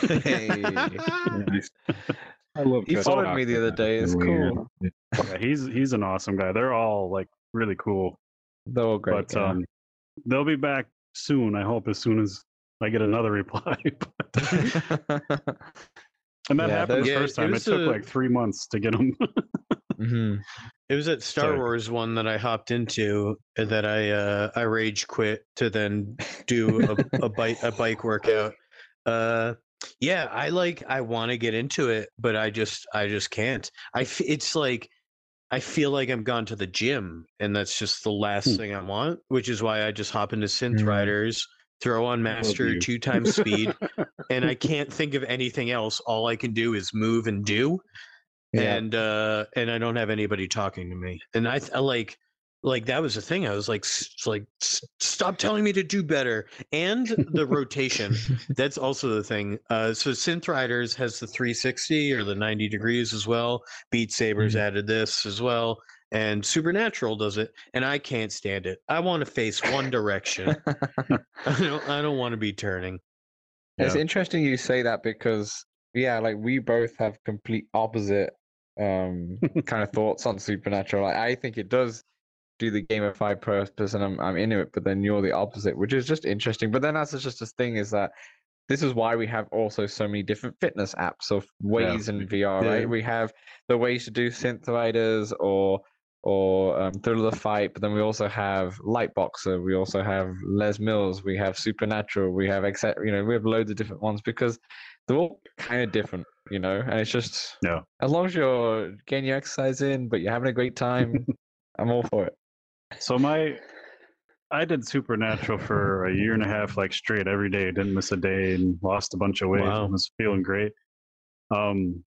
Hey. Nice. I love. He followed Doc, me the other day, it's cool. Yeah. yeah, he's he's an awesome guy. They're all like really cool. They're all great. but yeah. um, they'll be back soon. I hope as soon as I get another reply. and that Yeah, happened the those- first Yeah, it time. It, took a- like three months to get them. Mhm. It was at Star Sorry. Wars one that I hopped into uh, that I uh, I rage quit to then do a, a bike a bike workout. Uh, yeah, I like I want to get into it, but I just I just can't. I f- it's like I feel like I'm gone to the gym, and that's just the last Hmm. thing I want. Which is why I just hop into Synth Mm. Riders, throw on Master two times speed, and I can't think of anything else. All I can do is move and do Yeah. and uh and i don't have anybody talking to me. And i, th- I like like that was the thing i was like like "S- stop telling me to do better. And the rotation that's also the thing uh so synth riders has the 360 or the 90 degrees as well beat sabers added this as well and supernatural does it and i can't stand it. I want to face one direction. I don't i don't want to be turning. It's Yeah. interesting you say that because yeah, like we both have complete opposite um kind of thoughts on Supernatural. Like, I think it does do the gamified purpose and I'm I'm into it, but then you're the opposite, which is just interesting. But then that's just a thing is that this is why we have also so many different fitness apps of ways in VR, Yeah. right? We have the ways to do synth riders or or um, Thrill of the Fight, but then we also have Lightboxer, we also have Les Mills, we have Supernatural, we have etc. You know, we have loads of different ones because they're all kind of different, you know. And it's just Yeah. as long as you're getting your exercise in, but you're having a great time, I'm all for it. So my, I did Supernatural for a year and a half, like straight every day. Didn't miss a day, and lost a bunch of weight. Wow. and was feeling great. Um,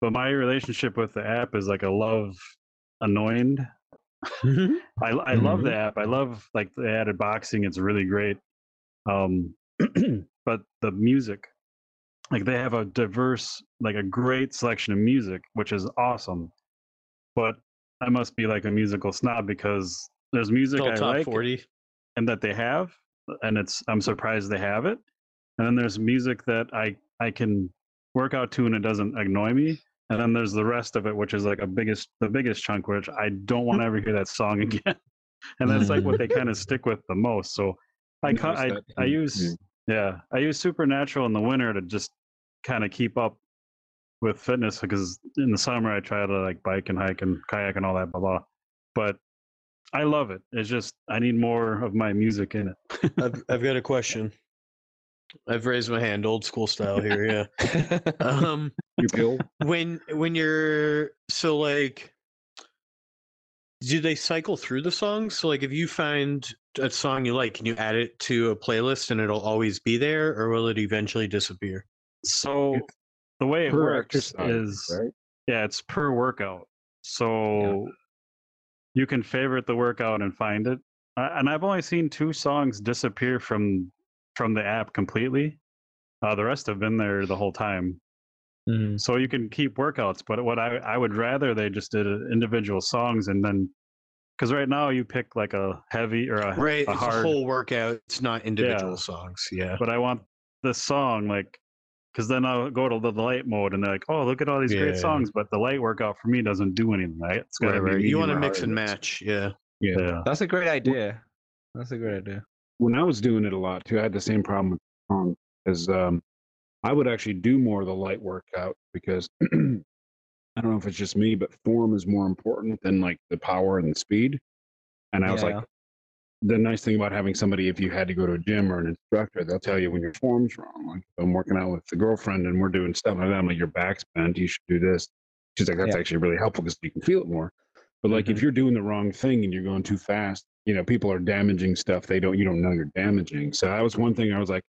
but my relationship with the app is like a love annoying. I I love the app. I love like the added boxing. It's really great. Um, but the music, like they have a diverse, like a great selection of music, which is awesome. But I must be like a musical snob because there's music I top like forty. and that they have, and it's I'm surprised they have it. And then there's music that I I can work out to and it doesn't annoy me. And then there's the rest of it, which is like a biggest the biggest chunk, which I don't want to ever hear that song again. and that's like what they kind of stick with the most. So I I, I use yeah I use Supernatural in the winter to just kind of keep up with fitness because in the summer I try to like bike and hike and kayak and all that blah blah. But I love it. It's just I need more of my music in it. I've I've got a question. I've raised my hand, old school style here. Yeah. Um, when when you're so like, do they cycle through the songs? So like, if you find a song you like, can you add it to a playlist and it'll always be there, or will it eventually disappear? So the way it Per works exercise, is right? yeah, it's per workout. So you can favorite the workout and find it. Uh, and I've only seen two songs disappear from from the app completely. Uh, the rest have been there the whole time. So you can keep workouts, but what I, I would rather they just did uh, individual songs and then because right now you pick like a heavy or a, Right, a it's hard, a whole workout. It's not individual songs. Yeah. but I want the song like because then I'll go to the light mode and they're like, oh, look at all these great songs, but the light workout for me doesn't do anything. Right? It's gotta right. be You want to mix and match. Yeah. Yeah. Yeah. That's a great idea. That's a great idea. When I was doing it a lot too, I had the same problem with the song as um, I would actually do more of the light workout because I don't know if it's just me, but form is more important than like the power and the speed. And I was like, the nice thing about having somebody, if you had to go to a gym or an instructor, they'll tell you when your form's wrong. Like I'm working out with the girlfriend and we're doing stuff like that. I'm like, your back's bent. You should do this. She's like, that's Yeah. actually really helpful because you can feel it more. But like if mm-hmm. you're doing the wrong thing and you're going too fast, you know, people are damaging stuff they don't you don't know you're damaging. So that was one thing I was like,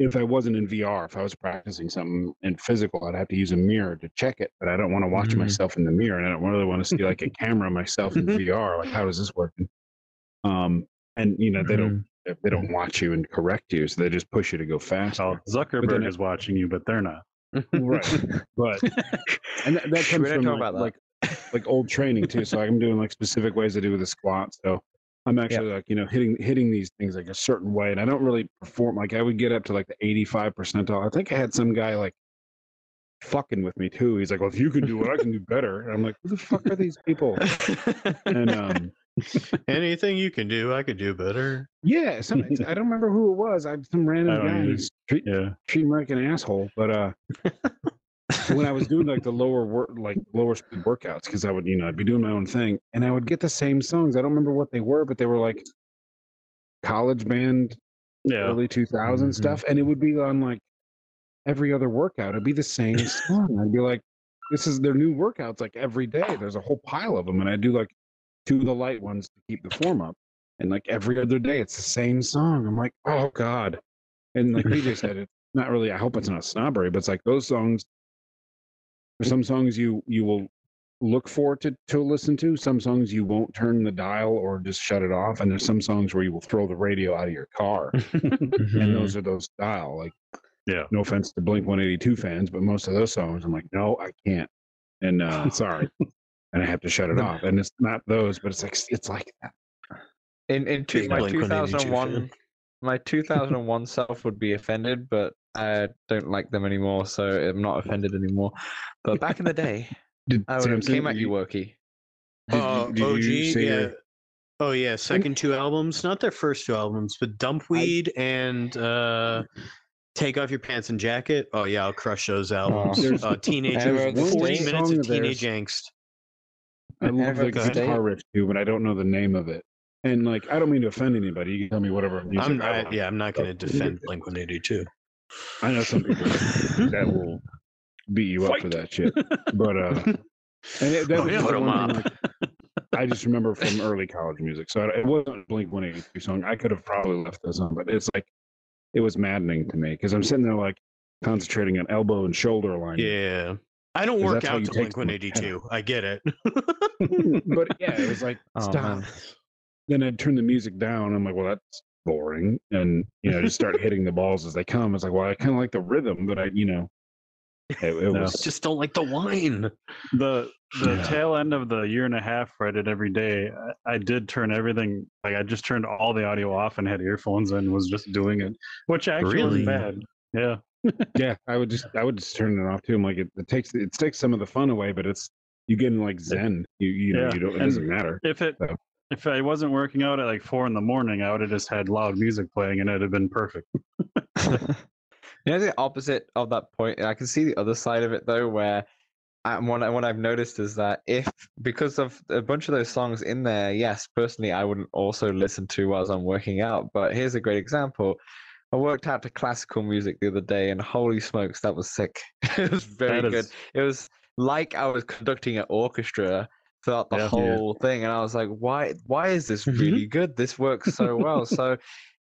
if I wasn't in VR, if I was practicing something in physical, I'd have to use a mirror to check it. But I don't want to watch Mhm. myself in the mirror, and I don't really want to see like a camera myself in VR. Like, how is this working? Um, and you know, they don't they don't watch you and correct you, so they just push you to go fast. Well, Zuckerberg is watching you, but they're not. right, but and that, that comes from like, like like old training too. So I'm doing like specific ways to do with the squat. So I'm actually like you know hitting hitting these things like a certain way, and I don't really perform like I would get up to like the 85 percentile. I think I had some guy like fucking with me too. He's like, "Well, if you can do it, I can do better." And I'm like, "Who the fuck are these people?" And um, Anything you can do, I could do better. yeah, some, I don't remember who it was. I some random guy. He's treat, Yeah. treat me like an asshole. But uh, when I was doing like the lower work, like lower speed workouts, because I would, you know, I'd be doing my own thing, and I would get the same songs. I don't remember what they were, but they were like college band, Yeah. early 2000 Mhm. stuff, and it would be on like every other workout. It'd be the same song. I'd be like, this is their new workouts like every day. There's a whole pile of them, and I do like two of the light ones to keep the form up. And like every other day, it's the same song. I'm like, oh god. And like PJ said, it's not really. I hope it's not snobbery, but it's like those songs. There's some songs you you will look for to to listen to. Some songs you won't turn the dial or just shut it off. And there's some songs where you will throw the radio out of your car. And those are those style. Like, Yeah. no offense to Blink 182 fans, but most of those songs, I'm like, no, I can't. And uh, sorry. and I have to shut it off. And it's not those, but it's like it's like that. in in two, my 2001 fan. My 2001 self would be offended but i don't like them anymore so i'm not offended anymore but back in the day Did i would have came at you worky Did, Uh, OG, say yeah. Oh yeah, second two albums, not their first two albums, but Dumpweed and uh Take Off Your Pants and Jacket. Oh yeah, I'll crush those albums. There's- uh, teenage Ever the 40 minutes of of teenage angst. I love the the guitar State? riff too, but I don't know the name of it. And like, I don't mean to offend anybody. You can tell me whatever music I'm I, yeah, I'm not going to defend Blink 182. I know some people that will beat you up for that shit. But uh, and it, that Oh, was yeah, just put the 'em one thing, like, I just remember from early college music. So it wasn't Blink 182 song. I could have probably left this on, but it's like it was maddening to me because I'm sitting there like concentrating on elbow and shoulder alignment. Yeah. I don't work out to Blink 182. I get it. but yeah, it was like Oh, stop. man. Then I'd turn the music down. I'm like, well, that's boring, and you know, just start hitting the balls as they come. It's like, well, I kind of like the rhythm, but I, you know, it, it No. was just don't like the wine. the the Yeah. tail end of the year and a half where I did every day, I, I did turn everything like I just turned all the audio off and had earphones and was just doing it, which actually Really? was bad. Yeah, yeah. I would just, I would just turn it off too. I'm like, it, it takes, it takes some of the fun away, but it's you get in like zen. You, you know, you don't. It and- doesn't matter. if it So- if I wasn't working out at like four in the morning, I would have just had loud music playing and it'd have been perfect. you know the opposite of that point i can see the other side of it though where and what, I- what i've noticed is that if because of a bunch of those songs in there yes personally i wouldn't also listen to while i'm working out but here's a great example. I worked out to classical music the other day and holy smokes that was sick. It was very That good. It was like i was conducting an orchestra throughout the Yeah. Yeah. whole thing and i was like why why is this Mhm. really good this works so well so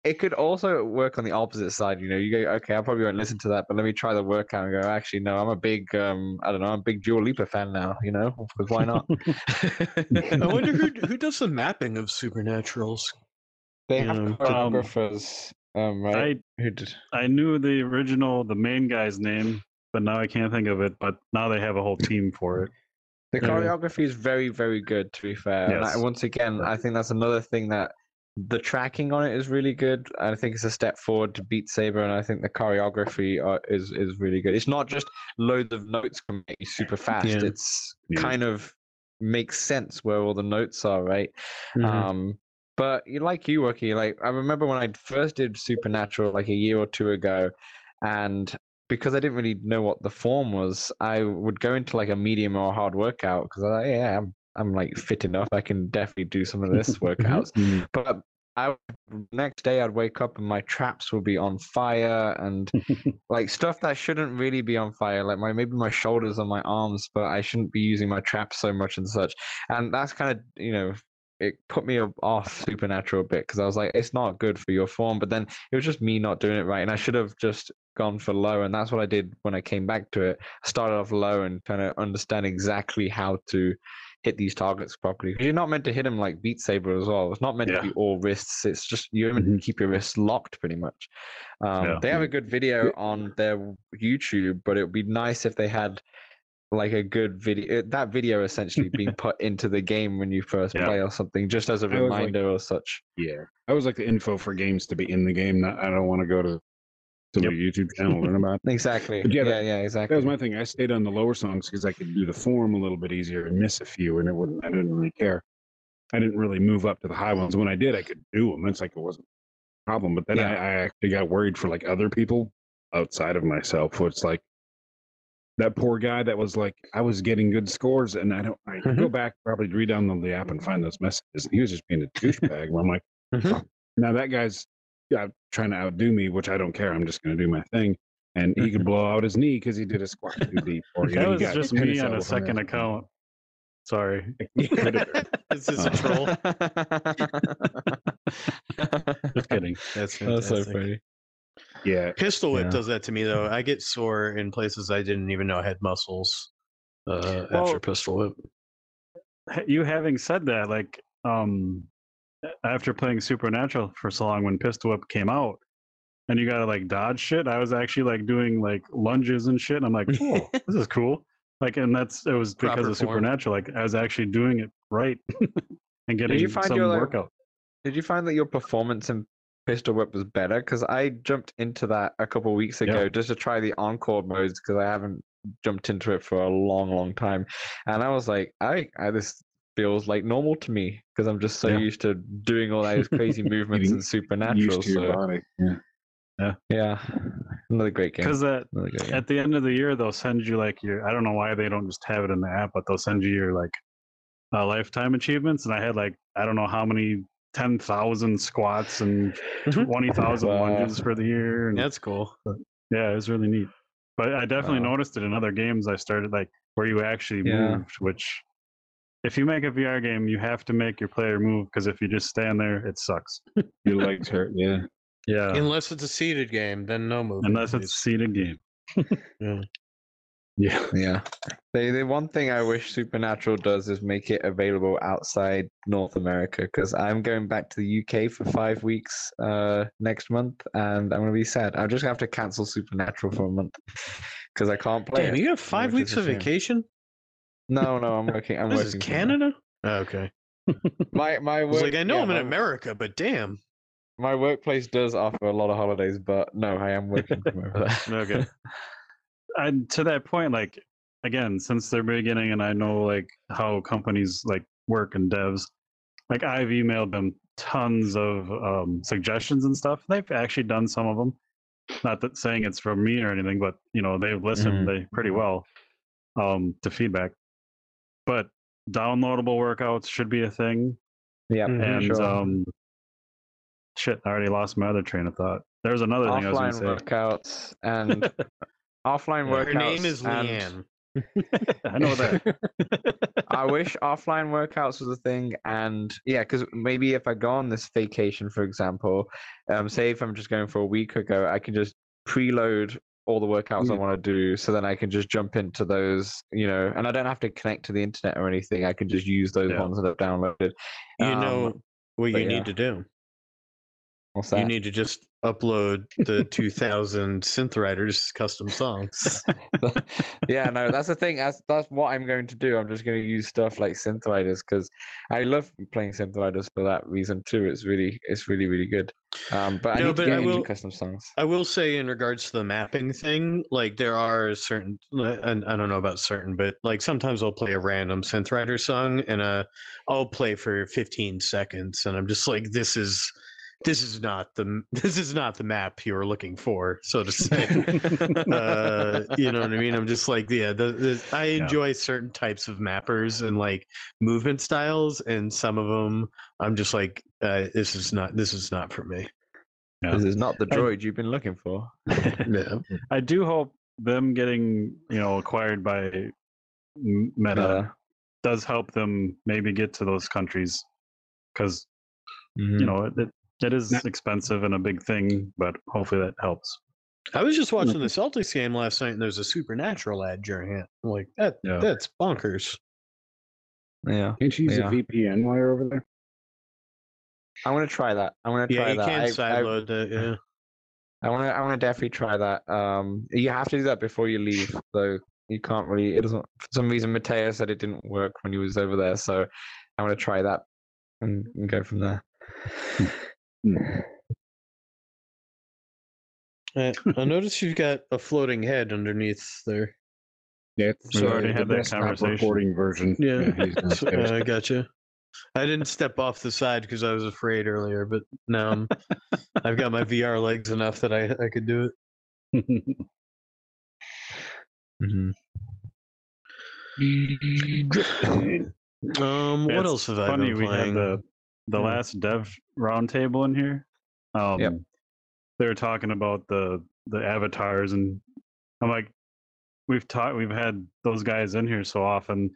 it could also work on the opposite side. You know, you go, okay, I probably won't listen to that, but let me try the workout and go, actually, no, I'm a big, um, I don't know, I'm a big Dua Lipa fan now, you know, because why not? I wonder who who does the mapping of supernaturals. they have Yeah. choreographers, um, right? I Who did? I knew the original the main guy's name, but now I can't think of it. But now they have a whole team for it. The Yeah. choreography is very, very good, to be fair. And I, once again, I think that's another thing that the tracking on it is really good. I think it's a step forward to Beat Saber, and I think the choreography uh, is is really good. It's not just loads of notes can make you super fast. Yeah. It's Yeah. kind of makes sense where all the notes are, right? Mhm. Um, but you like you, Wookie, like I remember when I first did Supernatural like a year or two ago, and because I didn't really know what the form was, I would go into like a medium or hard workout because I like, yeah, I'm I'm like fit enough. I can definitely do some of this workouts. Mhm. But I next day I'd wake up and my traps would be on fire and like stuff that shouldn't really be on fire, like my maybe my shoulders and my arms, but I shouldn't be using my traps so much and such. And that's kind of you know it put me off supernatural a bit because I was like, it's not good for your form. But then it was just me not doing it right, and I should have just gone for low. And that's what I did when I came back to it. I started off low and kind of understand exactly how to hit these targets properly. You're not meant to hit them like Beat Saber as well. It's not meant Yeah. to be all wrists. It's just you're meant to keep your wrists locked pretty much. Um, Yeah. They have a good video on their YouTube, but it would be nice if they had like a good video. Uh, that video essentially being put into the game when you first Yeah. play or something, just as a I was like- reminder or such. Yeah, I was like the info for games to be in the game. Not, I don't want to go to to Yep. the YouTube channel and learn about. it. Exactly. But yeah, Yeah, that- yeah, That was my thing. I stayed on the lower songs because I could do the form a little bit easier and miss a few, and it wouldn't. I didn't really care. I didn't really move up to the high ones. When I did, I could do them. It's like it wasn't a problem. But then Yeah. I, I actually got worried for like other people outside of myself. So it's like that poor guy that was like, I was getting good scores, and I don't. I could go back probably re-download the app and find those messages. And He was just being a douchebag. where I'm like, Mhm. now that guy's yeah, trying to outdo me, which I don't care. I'm just going to do my thing. And he could blow out his knee because he did a squat too deep. Or you That know, was just me on a second there. account. Sorry. this Is this a troll? Just kidding. That's That's so funny. Yeah, Pistol whip Yeah. does that to me though. I get sore in places I didn't even know I had muscles uh, Well- after pistol whip. You having said that, like, um, after playing Supernatural for so long, when Pistol Whip came out, and you gotta like dodge shit, I was actually like doing like lunges and shit. And I'm like, oh, this is cool. Like, and that's it was because Proper of form. Supernatural. Like, I was actually doing it right and getting did you find some you're, like, workout. Did you find that your performance in Pistol Whip was better? Because I jumped into that a couple of weeks ago Yeah. just to try the encore modes because I haven't jumped into it for a long, long time, and I was like, I, I this feels like normal to me because I'm just so Yeah. used to doing all those crazy movements and Supernatural. used to your So body. Yeah. yeah, another great game. Because at game. at the end of the year, they'll send you like your. I don't know why they don't just have it in the app, but they'll send you your like uh, lifetime achievements. And I had like I don't know how many ten thousand squats and mm-hmm. twenty thousand Wow. lunges for the year. And That's cool. yeah, it was really neat. But I definitely Wow. noticed it in other games. I started like where you actually Yeah. moved, which if you make a VR game, you have to make your player move because if you just stand there, it sucks. Your legs hurt. Yeah. Yeah. Unless it's a seated game, then no move. Unless it's a seated game. Yeah. Yeah. Yeah. The the one thing I wish Supernatural does is make it available outside North America because I'm going back to the UK for five weeks uh next month and I'm gonna be sad. I'm just gonna have to cancel Supernatural for a month because I can't play. Damn, it, you have five weeks of vacation? No, no, I'm working. I'm This working. is Canada? Oh, okay. My my I work. was like, I know yeah, I'm in my- America, but damn. My workplace does offer a lot of holidays, but no, I am working from over there. Okay. And to that point, like again, since the beginning, and I know like how companies like work and devs, like I've emailed them tons of um, suggestions and stuff. They've actually done some of them. Not that saying it's from me or anything, but you know they've listened they pretty well um, to feedback. But downloadable workouts should be a thing, Yeah, and sure. um, shit, I already lost my other train of thought. There's another thing I was going to say. workouts and offline workouts. Her name is and- Leanne. say. I know that. I wish offline workouts was a thing, and yeah, because maybe if I go on this vacation, for example, um, say if I'm just going for a week or go, I can just preload all the workouts I Mm. want to do, so then I can just jump into those, you know, and I don't have to connect to the internet or anything. I can just use those Yeah. ones that I've downloaded. You Um, know what you yeah. need to do. What's You need to just upload the 2000 Synth Riders custom songs. yeah, no, that's the thing. That's that's what I'm going to do. I'm just going to use stuff like synth synthwriters because I love playing synth synthwriters for that reason too. It's really, it's really, really good. Um, but I No, need but to I get into will- custom songs. I will say, in regards to the mapping thing, like there are certain, and I don't know about certain, but like sometimes I'll play a random Synth Rider song and uh, I'll play for 15 seconds, and I'm just like, this is. This is not the this is not the map you were looking for, so to say. uh, you know what I mean? I'm just like, yeah, the, the, I Yeah. enjoy certain types of mappers and like movement styles, and some of them I'm just like, uh, this is not this is not for me. Yeah. This is not the I- droid you've been looking for. Yeah. I do hope them getting you know acquired by M- Meta does help them maybe get to those countries because mhm. you know it, it, it is Now- expensive and a big thing, but hopefully that helps. I was just watching the Celtics game last night, and there's a supernatural ad during it. I'm like, that Yeah. that's bonkers. yeah, Can't you use Yeah. a VPN while you're over there? I'm gonna try that. I'm gonna Yeah, try you that. can't I, I, sideload that. Yeah. I want to. I want to definitely try that. Um, you have to do that before you leave, though. You can't really. It doesn't. For some reason, Mateo said it didn't work when he was over there, so I'm gonna try that and, and go from there. Hmm. Uh, I noticed you've got a floating head underneath there. Yeah, it's We already the had that conversation. recording version. Yeah. he's downstairs. I gotcha. I didn't step off the side because I was afraid earlier, but now I'm, I've got my VR legs enough that I I could do it. Mm-hmm. Um, Yeah, what it's else have I Funny been we had playing? The the Yeah. last dev roundtable in here. Um, Yep. They were talking about the the avatars, and I'm like, we've taught we've had those guys in here so often.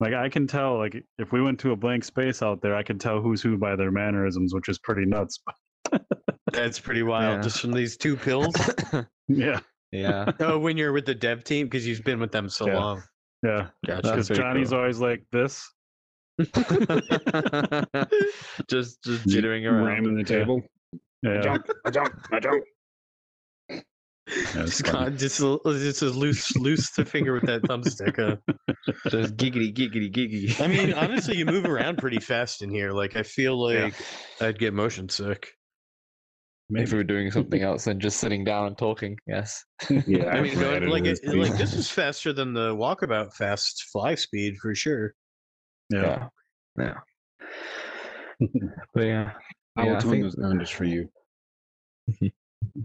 Like I can tell, like if we went to a blank space out there, I can tell who's who by their mannerisms, which is pretty nuts. That's pretty wild. Yeah. Just from these two pills. yeah, yeah. oh, when you're with the dev team because you've been with them so Yeah. long. yeah. Because very Johnny's cool. always like this. just just jittering around. Ramming the table. Yeah, Jump, I jump, I jump. yeah, it's Just, funny. con- just, a- just as loose, loose the finger with that thumbstick. Huh? Just giggity giggity giggity. I mean, honestly, you move around pretty fast in here. Like, I feel Yeah. like I'd get motion sick. if we were doing something else than just sitting down and talking, yes. Yeah, I mean, forgot going, it like, it, like this is faster than the walkabout fast fly speed for sure. Yeah. Yeah. Yeah. But yeah. I Yeah, will I tone think- those down just for you.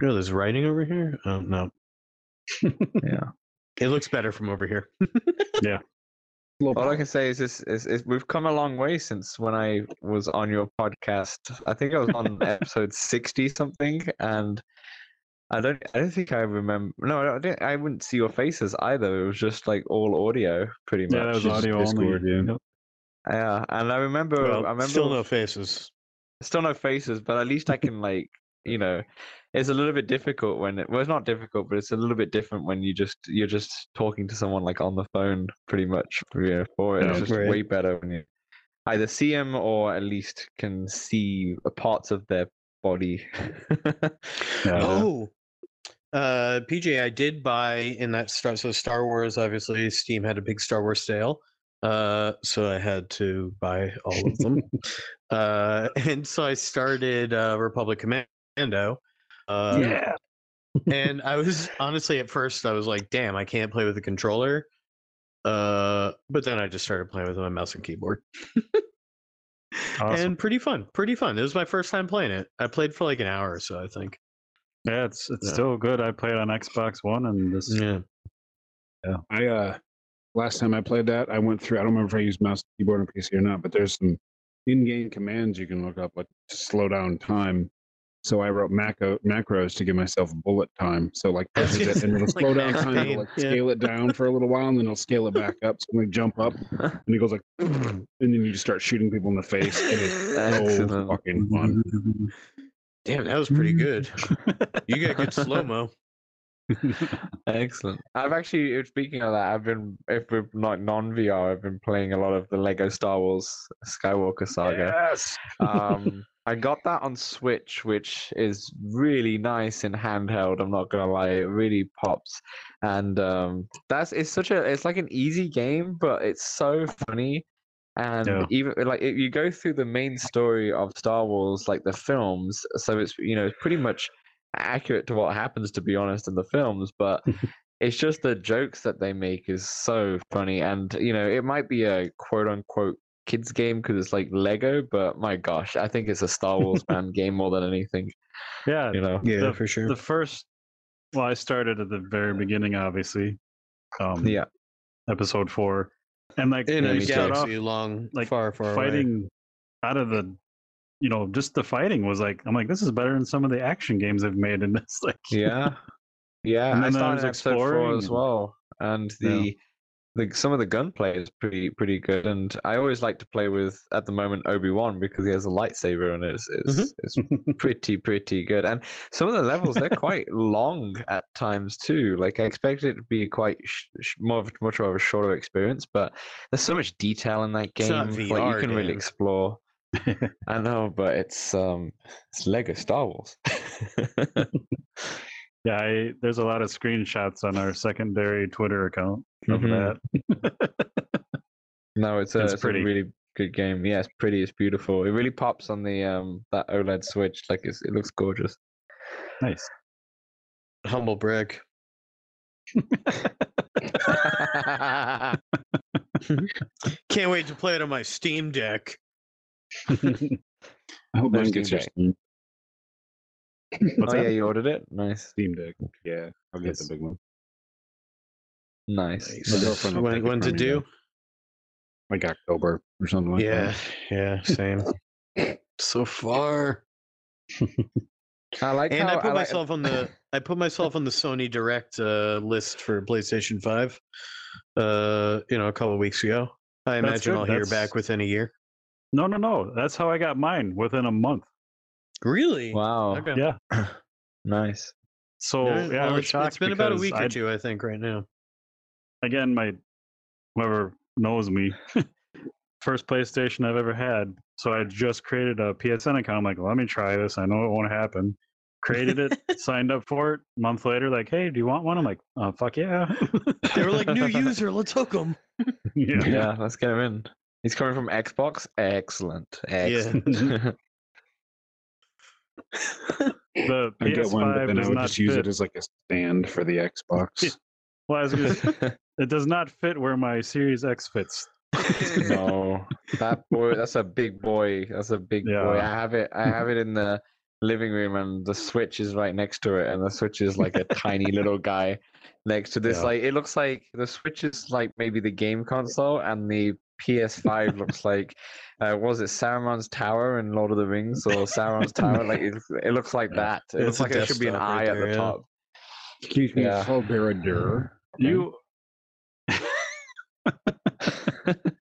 Oh, there's writing over here. Oh no, Yeah. it looks better from over here. Yeah. All I can say is this is, is we've come a long way since when I was on your podcast. I think I was on episode sixty something, and I don't I don't think I remember. No, I didn't. I wouldn't see your faces either. It was just like all audio, pretty much. Yeah, that was audio Discord, only. yeah. Yeah, and I remember, Well, I remember still no faces. still no faces, but at least I can like, you know, it's a little bit difficult when it well, it's not difficult, but it's a little bit different when you just you're just talking to someone like on the phone, pretty much. For it, it's just right. way better when you either see them or at least can see parts of their body. Oh, uh, PJ, I did buy in that Star. So Star Wars, obviously, Steam had a big Star Wars sale, uh, so I had to buy all of them. uh, and so I started uh, Republic Commando. Uh, yeah. and I was honestly at first I was like, "Damn, I can't play with the controller." Uh, but then I just started playing with my mouse and keyboard, Awesome. and pretty fun, pretty fun. It was my first time playing it. I played for like an hour or so, I think. yeah, it's it's Yeah. still good. I played on Xbox One, and this yeah, Yeah. I uh last time I played that, I went through I don't remember if I used mouse keyboard on PC or not, but there's some in-game commands you can look up like to slow down time. So I wrote macro macros to give myself bullet time. So like it and it'll say, slow down time like yeah. scale it down for a little while and then it'll scale it back up. So we jump up and it goes like and then you just start shooting people in the face. It is so fucking fun. Damn, that was pretty good. You got good slow mo. Excellent. I've actually, speaking of that, I've been, if we're not non VR, I've been playing a lot of the Lego Star Wars Skywalker Saga. Yes. um, I got that on Switch, which is really nice in handheld. I'm not gonna lie, it really pops, and um, that's it's such a it's like an easy game, but it's so funny. And Yeah. even like if you go through the main story of Star Wars, like the films, so it's you know it's pretty much accurate to what happens, to be honest, in the films, but. It's just the jokes that they make is so funny, and you know it might be a quote unquote kids game because it's like Lego, but my gosh, I think it's a Star Wars fan game more than anything. yeah, You know, Yeah, The- for sure. the first. Well, I started at the very beginning, obviously. Um, yeah, episode four, and like In Yeah, a me you too. off galaxy long, like, far, far away. fighting out of the, you know, just the fighting was like, I'm like, this is better than some of the action games they've made in this. Like, yeah, yeah. And I then started there's in episode four exploring as well, and Yeah. the. The, some of the gunplay is pretty pretty good, and I always like to play with at the moment Obi Wan because he has a lightsaber and it's mm-hmm. it's, it's pretty pretty good. And some of the levels they're quite long at times too. Like I expected it to be quite sh- sh- more of, much more of a shorter experience, but there's so much detail in that game. not like you can really explore. I know, but it's um it's Lego Star Wars. yeah, I, there's a lot of screenshots on our secondary Twitter account of Mhm. that. no, it's a, It's it's pretty. a really good game. Yeah, it's pretty. It's beautiful. It really pops on the um that OLED Switch. Like it's, it looks gorgeous. Nice. Humble brag. Can't wait to play it on my Steam Deck. I hope Nice mine gets your Steam Steam, What's oh that? yeah, you ordered it. Nice, Steam Deck. Yeah, I'll get Yes. the big one. nice. Nice. My When, take it when's it due? Like October or something like Yeah, that. yeah, same. so far. I like And how I put like- myself on the I put myself on the Sony Direct uh, list for PlayStation Five. Uh, you know, a couple of weeks ago. I imagine. I'll hear That's- back within a year. No, no, no. That's how I got mine within a month. Really? Wow. Okay. Yeah. Nice. So All right, yeah, I was it's- shocked it's been about a because week or I- two, I think, right now. again, my whoever knows me, first PlayStation I've ever had. So I just created a PSN account. I'm like, let me try this. I know it won't happen. Created it, signed up for it. Month later, like, hey, do you want one? I'm like, oh fuck yeah. They were like, "New user, let's hook them." yeah. Yeah, let's get him in. He's coming from Xbox. Excellent. Excellent. The I get one, but then I does would not just use it as like a stand for the Xbox. Well, I was gonna say, it does not fit where my Series X fits. no, that boy. That's a big boy. That's a big boy. I have it. I have it in the living room, and the Switch is right next to it, and the Switch is like a tiny little guy next to this. Yeah. Like it looks like the Switch is like maybe the game console, and the PS5 looks like. Uh, was it Saruman's Tower in Lord of the Rings or Sauron's Tower? Like it, it looks like that. It It's looks like there should be an desktop right eye at there, the yeah. top. Excuse me, Yeah. it's called You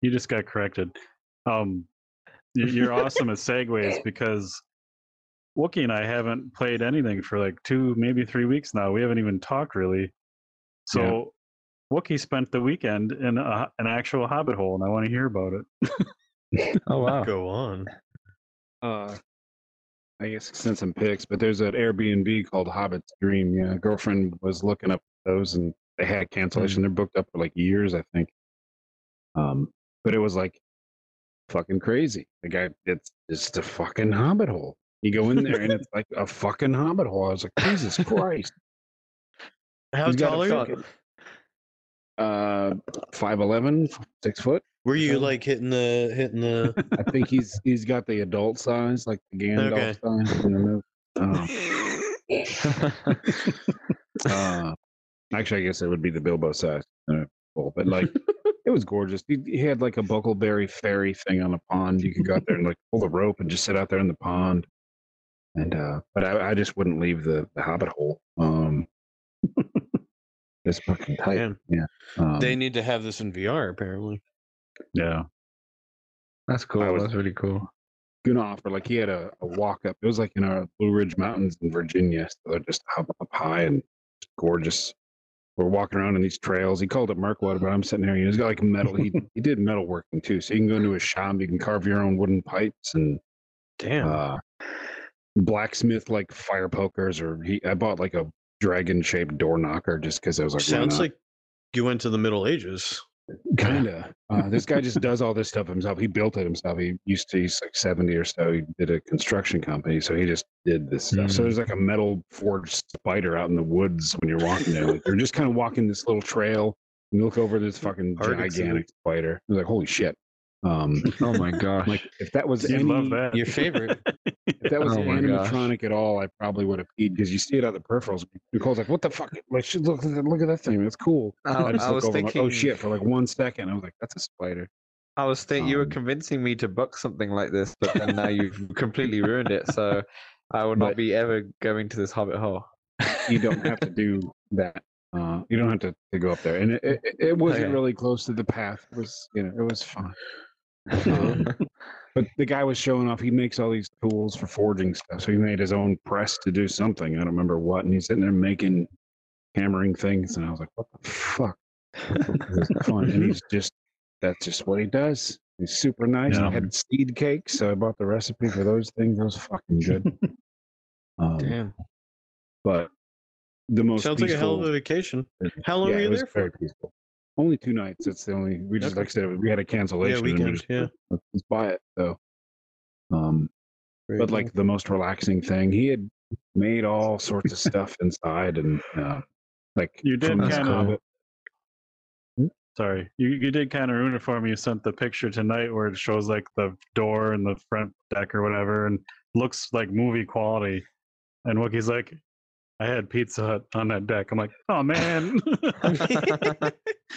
you just got corrected. Um, you're awesome at segues because Wookie and I haven't played anything for like two, maybe three weeks now. We haven't even talked really. So Wookie spent the weekend in a, an actual hobbit hole, and I want to hear about it. Oh wow. Go on. Uh, I guess send some pics, but there's an Airbnb called Hobbit's Dream. Yeah, girlfriend was looking up those, and they had cancellation. They're booked up for like years, I think. Um, but it was like fucking crazy. The guy, it's just a fucking hobbit hole. You go in there, and it's like a fucking hobbit hole. I was like, Jesus Christ. How He's tall are you? Uh, five eleven, six foot. Were you like hitting the hitting the? I think he's he's got the adult size, like the Gandalf Okay. size. You know? Uh, uh, actually, I guess it would be the Bilbo size. But like, it was gorgeous. He, he had like a Bucklebury Ferry thing on a pond. You could go out there and like pull the rope and just sit out there in the pond. And uh, but I, I just wouldn't leave the, the Hobbit hole. Um, it's fucking tight. Man, Yeah. Um, they need to have this in VR apparently. Yeah. That's cool. Was- That's really cool. gonna offer like he had a, a walk up. It was like in our Blue Ridge Mountains in Virginia. So they're just up, up high and gorgeous. We're walking around in these trails. He called it Mirkwood, but I'm sitting here. He's got like metal. He he did metal working too. So you can go into his shop. You can carve your own wooden pipes and Damn. uh, blacksmith like fire pokers. Or he I bought like a dragon shaped door knocker just because I was like, Sounds like you went to the Middle Ages. kind of. Uh, this guy just does all this stuff himself. He built it himself. He used to, he's like 70 or so. He did a construction company. So he just did this stuff. So Mm. there's like a metal forged spider out in the woods when you're walking there. Like, you're just kind of walking this little trail and you look over this fucking Hard to see. gigantic spider. You're like, holy shit. Um, Oh my gosh. like if that was You'd any, love that. Your favorite. if that was Oh my gosh. animatronic at all, I probably would have peed because you see it on the peripherals. Nicole's like, "What the fuck? Like, shit, look, look look at that thing. That's cool." I, I I was I'm like, thinking. "Oh shit!" For like one second, I was like, "That's a spider." I was think you were Um, convincing me to book something like this, but then now you've completely ruined it. So I will not be ever going to this hobbit hole. you don't have to do that. Uh, you don't have to, to go up there, and it, it, it wasn't Okay. really close to the path. It was you know it was fine. Um, but the guy was showing off. He makes all these tools for forging stuff. So he made his own press to do something. I don't remember what. And he's sitting there making hammering things, and I was like, "What the fuck?" It fun, and he's just that's just what he does. He's super nice. Yeah. I had seed cakes, so I bought the recipe for those things. It was fucking good. Um, Damn. but the most Sounds like a hell of a vacation. How long yeah, were you it was there very for? peaceful. Only two nights. It's the only. We just Okay. like I said, we had a cancellation. we weekend, just- yeah. Let's buy it. So, um, Very but cool. like the most relaxing thing, he had made all sorts of stuff inside, and uh, like You did his kinda- Hobbit- Sorry, you you did kind of ruin it for me. You sent the picture tonight where it shows like the door and the front deck or whatever, and looks like movie quality. And Wookie's like, "I had Pizza Hut on that deck." I'm like, "Oh man."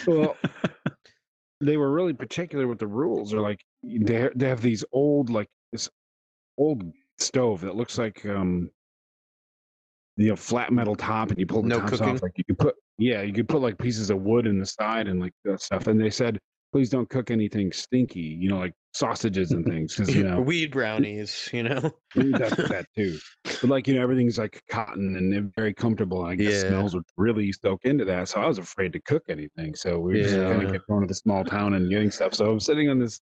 Well, they were really particular with the rules. They're like they they have these old like this old stove that looks like um you know flat metal top and you pull the No tops cooking? off like you could put yeah you could put like pieces of wood in the side and like that stuff and they said please don't cook anything stinky you know like sausages and things because you know weed brownies, you know. that's that too but like you know everything's like cotton and very comfortable and i guess Yeah. smells would really soak into that so i was afraid to cook anything so we just kind Yeah. of kept going to the small town and getting stuff so i'm sitting on this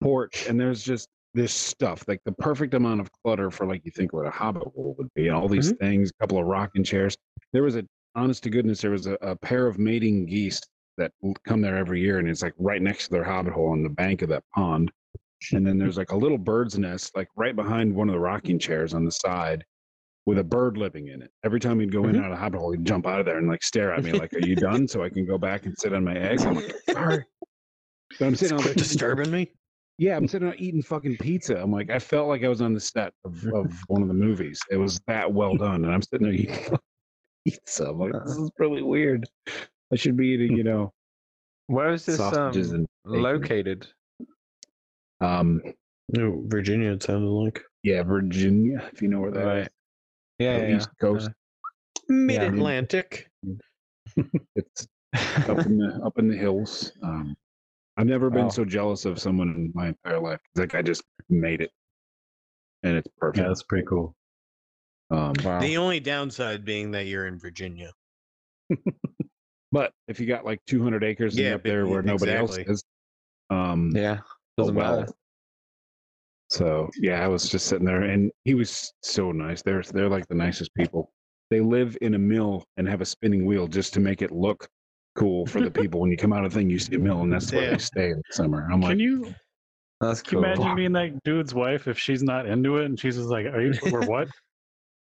porch and there's just this stuff like the perfect amount of clutter for like you think what a hobbit hole would be all these mm-hmm. things a couple of rocking chairs there was a honest to goodness there was a, a pair of mating geese that come there every year and it's like right next to their hobbit hole on the bank of that pond and then there's like a little bird's nest like right behind one of the rocking chairs on the side with a bird living in it every time he'd go in mm-hmm. and out of the hobbit hole he'd jump out of there and like stare at me like are you done so i can go back and sit on my eggs i'm like sorry but i'm sitting on Quit disturbing me. yeah, I'm sitting out eating fucking pizza. I'm like, I felt like I was on the set of, of one of the movies. It was that well done, and I'm sitting there eating pizza. I'm like, this uh-huh. is really weird. I should be eating, hmm. you know, Where is this um, located? Um, No, Virginia. It sounded like yeah, Virginia, if you know where that is. Right. Yeah, yeah, East Coast. Mid Atlantic. It's up in the up in the hills. Um, I've never been Wow. so jealous of someone in my entire life. It's like I just made it, and it's perfect. Yeah, that's pretty cool. Um, Wow. The only downside being that you're in Virginia. but if you got like 200 acres Yeah, you're up but- there where nobody exactly. else is, um, Yeah. Oh, Doesn't well. matter. So yeah, I was just sitting there, and he was so nice. They're they're like the nicest people. They live in a mill and have a spinning wheel just to make it look cool for the people. when you come out of the thing, you see a mill, and that's where they stay in the summer. I'm like, Can you That's Can you imagine being that dude's wife if she's not into it and she's just like, "Are you? We're what?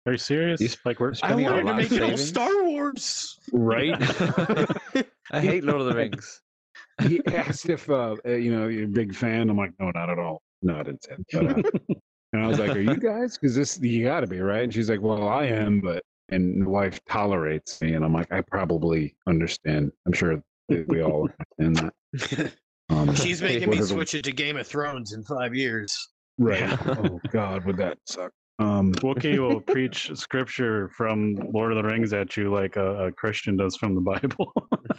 Are you serious? You sp- like we're spending our wanted to life make it all? Star Wars. right? I hate Lord of the Rings. He asked if uh, uh, you know you're a big fan. I'm like, no, not at all. No, I didn't say that. But, uh, and I was like, are you guys? Because this you got to be right. And she's like, well, I am, but and the wife tolerates me, and I'm like, I probably understand. I'm sure we all understand that. Um, She's making me whatever- switch it to Game of Thrones in five years. Right. Yeah. oh God, would that suck? Um, Wookiee will preach scripture from Lord of the Rings at you like a, a Christian does from the Bible.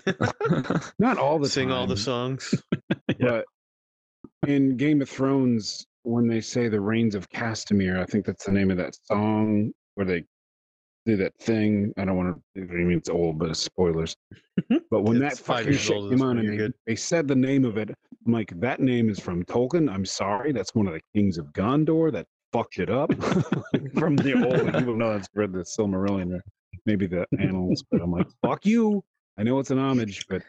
not all the Sing all the songs. but in Game of Thrones, when they say the Rains of Castamere, I think that's the name of that song where they do that thing. I don't want to. I mean, it's old, but it's spoilers. But when that five fucking years shit old came on point, and they, they said the name of it, I'm like, that name is from Tolkien. I'm sorry, that's one of the kings of Gondor that fucked it up from the old. People know that's read the Silmarillion or maybe the annals, but I'm like, fuck you. I know it's an homage, but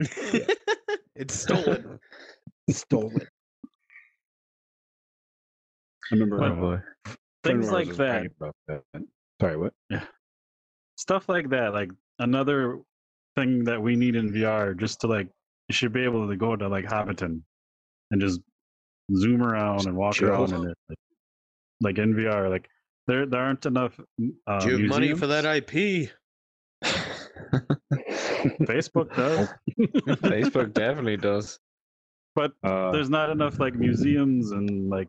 it's stolen. stolen. I remember But uh, boy. Things like that, that. Sorry, what? Yeah, stuff like that, like another thing that we need in VR, just to like, you should be able to go to like Hobbiton and just zoom around and walk Chill. around in it, like, like in VR. Like there, there aren't enough. Uh, Do you have money for that IP? Facebook does, Facebook definitely does. but Uh, there's not enough like museums and like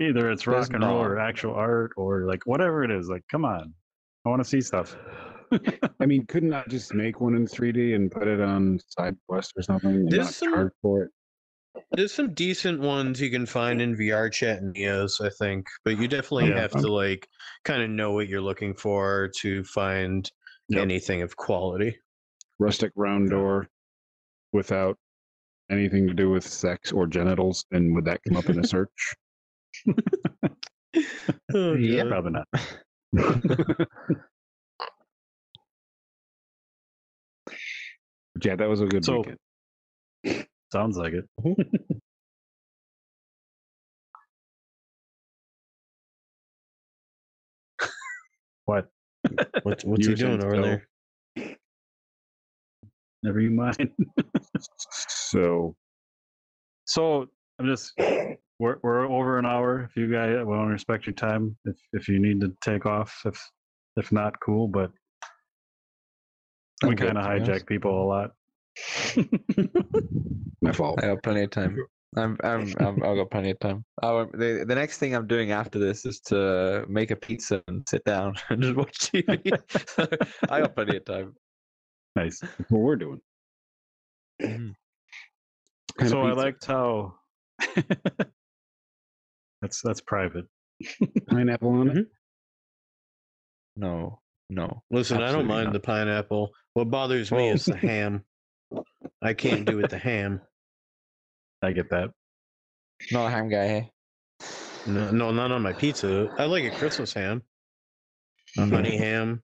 either it's rock and roll not. or actual art or like whatever it is. Like, come on, I want to see stuff. I mean, couldn't I just make one in 3D and put it on SideQuest or something and There's not some- charge for it? There's some decent ones you can find in VR chat and Neos, I think, but you definitely Yeah. have to like kind of know what you're looking for to find Yep. anything of quality. Rustic round door without anything to do with sex or genitals, and would that come up in a search? Oh, Yeah. Probably not. yeah, that was a good So- weekend. Sounds like it. Mm-hmm. what? What, what's You he doing over so. there? Never you mind. So So I'm just we're we're over an hour. If you guys want to respect your time, if if you need to take off, if if not, cool. But we kind of to be honest. hijack people a lot. my fault. I got plenty of time. I'm, I'm, I'm, I've got plenty of time. Oh, the, the next thing I'm doing after this is to make a pizza and sit down and just watch TV. so I got plenty of time. Nice. That's what we're doing. Mm-hmm. Kind of so I pizza? liked how that's that's private. pineapple on it. Mm-hmm. No, no. Listen, I don't mind not. the pineapple. What bothers me Oh. is the oh. ham. I can't do with the ham. I get that. Not a ham guy, hey? No, no, not on my pizza. I like a Christmas ham, a honey ham.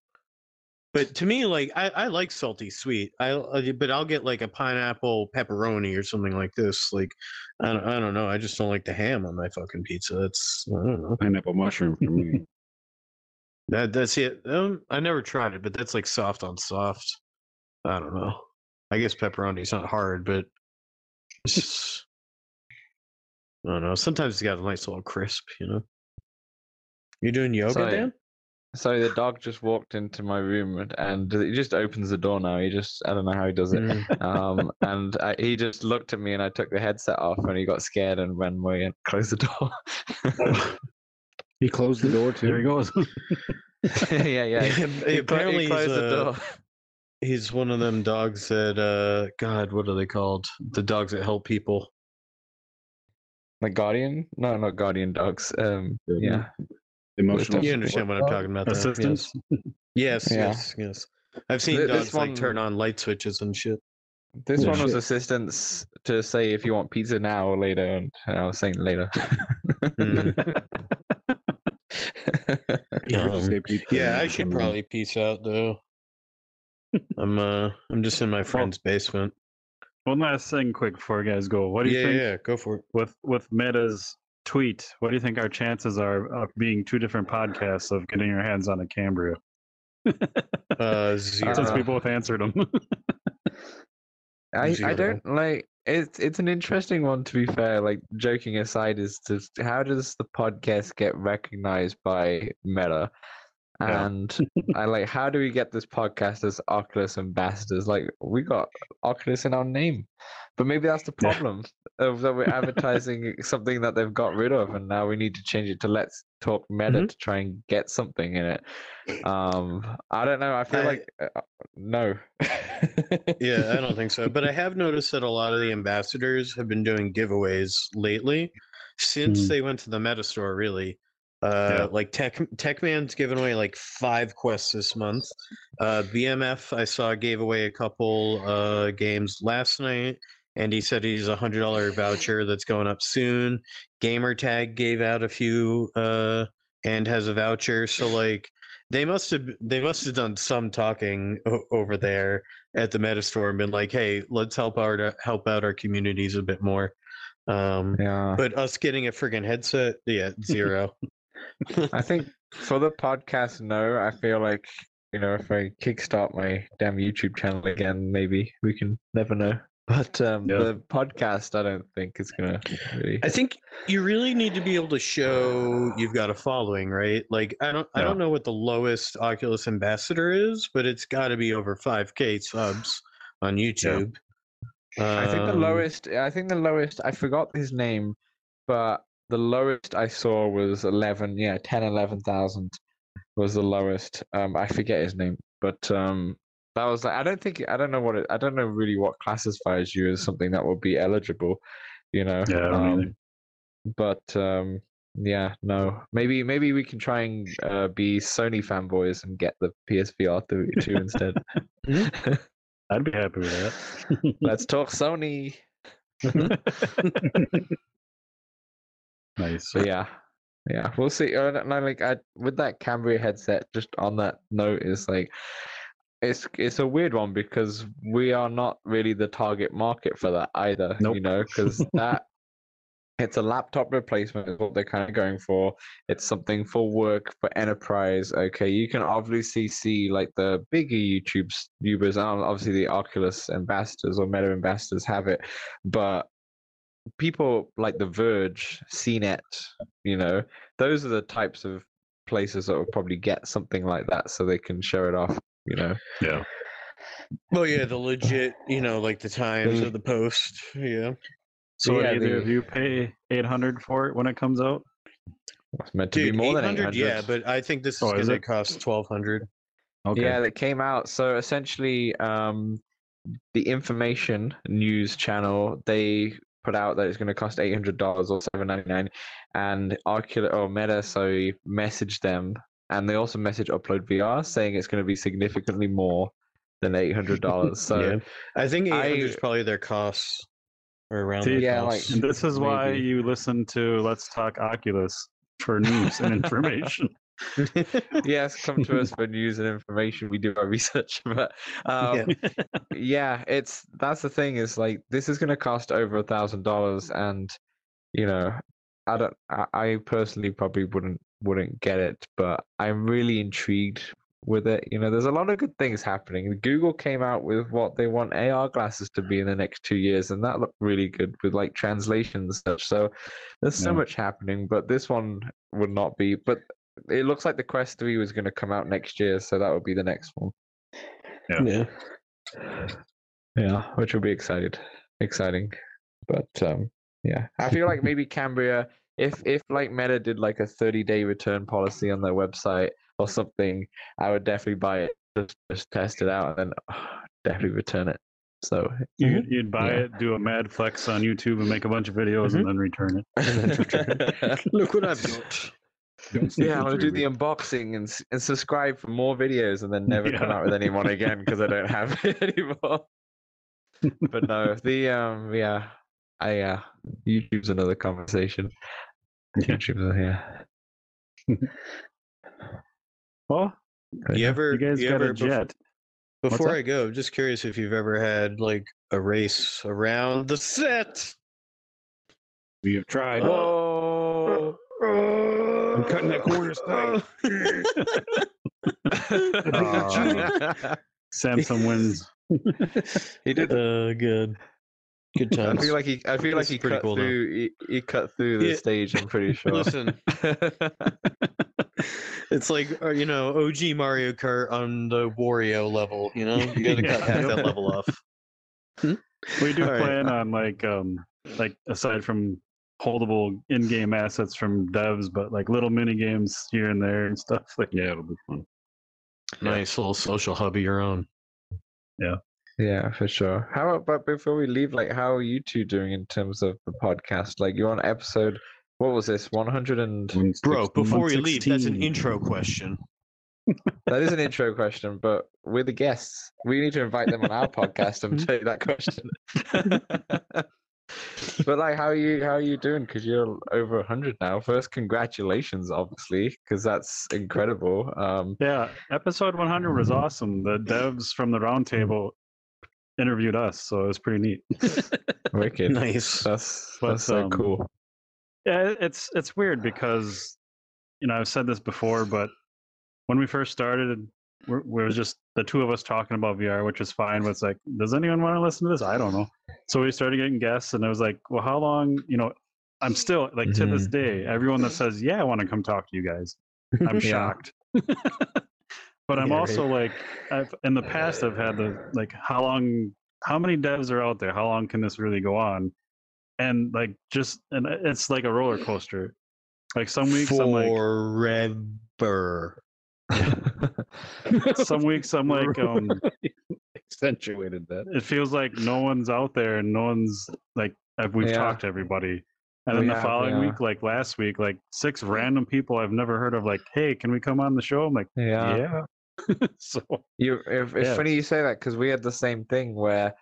But to me, like I, I like salty sweet. I, I but I'll get like a pineapple pepperoni or something like this. Like I don't, I don't know. I just don't like the ham on my fucking pizza. That's I don't know. Pineapple mushroom for me. That that's it. Um, I never tried it, but that's like soft on soft. I don't know. I guess pepperoni's not hard, but it's just, I don't know. Sometimes it's got a nice little crisp, you know. You doing yoga. Dan? So the dog just walked into my room and, and he just opens the door now. He just, I don't know how he does it. Mm. Um, and I, he just looked at me and I took the headset off and he got scared and ran away and closed the door. He closed the door too. There he goes. yeah, yeah. He He, apparently he he's, closed the uh, door. he's one of them dogs that uh God, what are they called? The dogs that help people. Like Guardian? No, not Guardian dogs. Um, Yeah. Yeah. Emotional. You understand what I'm talking about? there, Assistance. Yes, yes, Yeah. yes, yes. I've seen Th- this dogs like turn on light switches and shit. This Yeah. one was Shit. assistance to say if you want pizza now or later, and I was saying later. You Um, Yeah, I should probably peace out though. I'm uh I'm just in my friend's basement. One last thing, quick before guys go. What do you Yeah, think yeah, go for it. with with Meta's tweet? What do you think our chances are of being two different podcasts of getting our hands on a Cambria? Uh zero. Since we both answered them. I, I don't like it's it's an interesting one to be fair like joking aside is to how does the podcast get recognized by meta Yeah. And i like how do we get this podcast as oculus ambassadors like we got oculus in our name but maybe that's the Yeah. problem of that we're advertising something that they've got rid of and now we need to change it to let's talk meta Mhm. to try and get something in it um i don't know i feel I- like uh, no yeah, I don't think so. But I have noticed that a lot of the ambassadors have been doing giveaways lately since Mhm. they went to the meta store, really. Uh, Yeah. Like Tech Tech Man's given away like five quests this month. Uh, BMF, I saw gave away a couple uh, games last night, and he said he's a hundred dollar voucher that's going up soon. Gamertag gave out a few uh, and has a voucher. So like they must have they must have done some talking o- over there at the meta store and been like, hey, let's help out help out our communities a bit more. Um, yeah but us getting a friggin' headset, yeah, zero. I think for the podcast, no. I feel like you know if I kickstart my damn YouTube channel again, maybe we can never know. But um, Yeah. the podcast, I don't think is gonna really. I think you really need to be able to show you've got a following, right? Like I don't I don't know what the lowest Oculus ambassador is, but it's got to be over 5k subs on YouTube. I think the Um, lowest. I think the lowest. I forgot his name, but the lowest I saw was eleven. Yeah, 10, 11,000 was the lowest. Um, I forget his name, but um, that was like I don't think I don't know what it. I don't know really what classifies you as something that will be eligible. You know. Yeah, I don't um, but um, yeah, no. Maybe maybe we can try and uh, be Sony fanboys and get the PSVR 32 instead. I'd be happy with that. Let's talk Sony. nice. But yeah, yeah, we'll see. No, like I, with that Cambria headset, just on that note, is like it's it's a weird one because we are not really the target market for that either. Nope. You know, because that it's a laptop replacement is what they're kind of going for. It's something for work for enterprise. Okay, you can obviously see like the bigger YouTube's YouTubers, and obviously the Oculus ambassadors or Meta ambassadors have it, but people like The Verge, CNET, you know, those are the types of places that will probably get something like that so they can show it off, you know. Yeah. Well, yeah, the legit, you know, like the Times or the Post. Yeah. So yeah, either the- of you pay eight hundred for it when it comes out? It's meant to Dude, be more than 800, 800. yeah, but I think this is Oh, going to it? cost 1200 Okay. Yeah, that came out. So essentially, um, the information news channel they put out that it's going to cost eight hundred dollars or seven ninety nine, and Oculus or Meta so we messaged them, and they also messaged Upload VR saying it's going to be significantly more than eight hundred dollars. So yeah. I think 800 is probably their costs or around See, their yeah, costs. And this is why you listen to Let's Talk Oculus for news and information. yes, come to us for news and information. We do our research, but um, yeah. it's that's the thing is like this is going to cost over a thousand dollars, and you know, I don't. I, I personally probably wouldn't wouldn't get it, but I'm really intrigued with it. You know, there's a lot of good things happening. Google came out with what they want AR glasses to be in the next two years, and that looked really good with like translation and such. So there's so Yeah. much happening, but this one would not be. But it looks like the Quest 3 was going to come out next year, so that would be the next one. yeah. Yeah, which will be excited, exciting. But um, yeah, I feel like maybe Cambria, if if like Meta did like a 30 day return policy on their website or something, I would definitely buy it just just test it out and then definitely return it. So You, you'd buy Yeah. it, do a mad flex on YouTube, and make a bunch of videos, and then return it. And then return Look what I've got. Yeah, I'm gonna do the unboxing and and subscribe for more videos and then never come Yeah. out with any one again because I don't have it anymore. but no, the um yeah, I uh YouTube's another conversation. Yeah. YouTube's yeah. Well, But You ever, you guys got ever a befo- jet. Before? I go, I'm just curious if you've ever had like a race around the set. We have tried. Oh, I'm cutting that corner tight. Aw. Samson wins. he did. Uh, good. Good I feel like he. I feel like he cut cool, through. He, he cut through the Yeah. stage. I'm pretty sure. Listen, it's like uh, you know OG Mario Kart on the Wario level. You know, you got to Yeah. cut half that level off. We do All right. plan on like um like aside from holdable in-game assets from devs, but like little mini games here and there and stuff. Like Yeah, it'll be fun. Nice little social hub of your own. Yeah, Yeah, for sure. How about before we leave, like, how are you two doing in terms of the podcast? Like, you're on episode, what was this, 100 and Bro, before we leave, that's an intro question. that is an intro question, but we're the guests. We need to invite them on our podcast and take that question. but like, how are you? How are you doing? Because you're over 100 now. First, congratulations, obviously, because that's incredible. Um, yeah, episode 100 was awesome. The devs from the roundtable interviewed us, so it was pretty neat. wicked. Nice. That's But, that's so um, cool. Yeah, it's it's weird because you know I've said this before, but when we first started, we're, we was just the two of us talking about VR, which is fine. But it's like, does anyone want to listen to this? I don't know. So we started getting guests, and it was like, well, how long? You know, I'm still like to this mm-hmm. day, everyone that says, yeah, I want to come talk to you guys, I'm shocked. but I'm Yeah, also like, I've in the past I've had the like, how long? How many devs are out there? How long can this really go on? And like, just and uh, it's like a roller coaster. Like some weeks I'm like, Forever. some weeks I'm like, um, accentuated that. it feels like no one's out there and no one's like we've Yeah. talked to everybody. And then the following yeah. week, like last week, like six random people I've never heard of, like, hey, can we come on the show? I'm like, yeah. yeah. so You, if, it's funny you say that because we had the same thing where,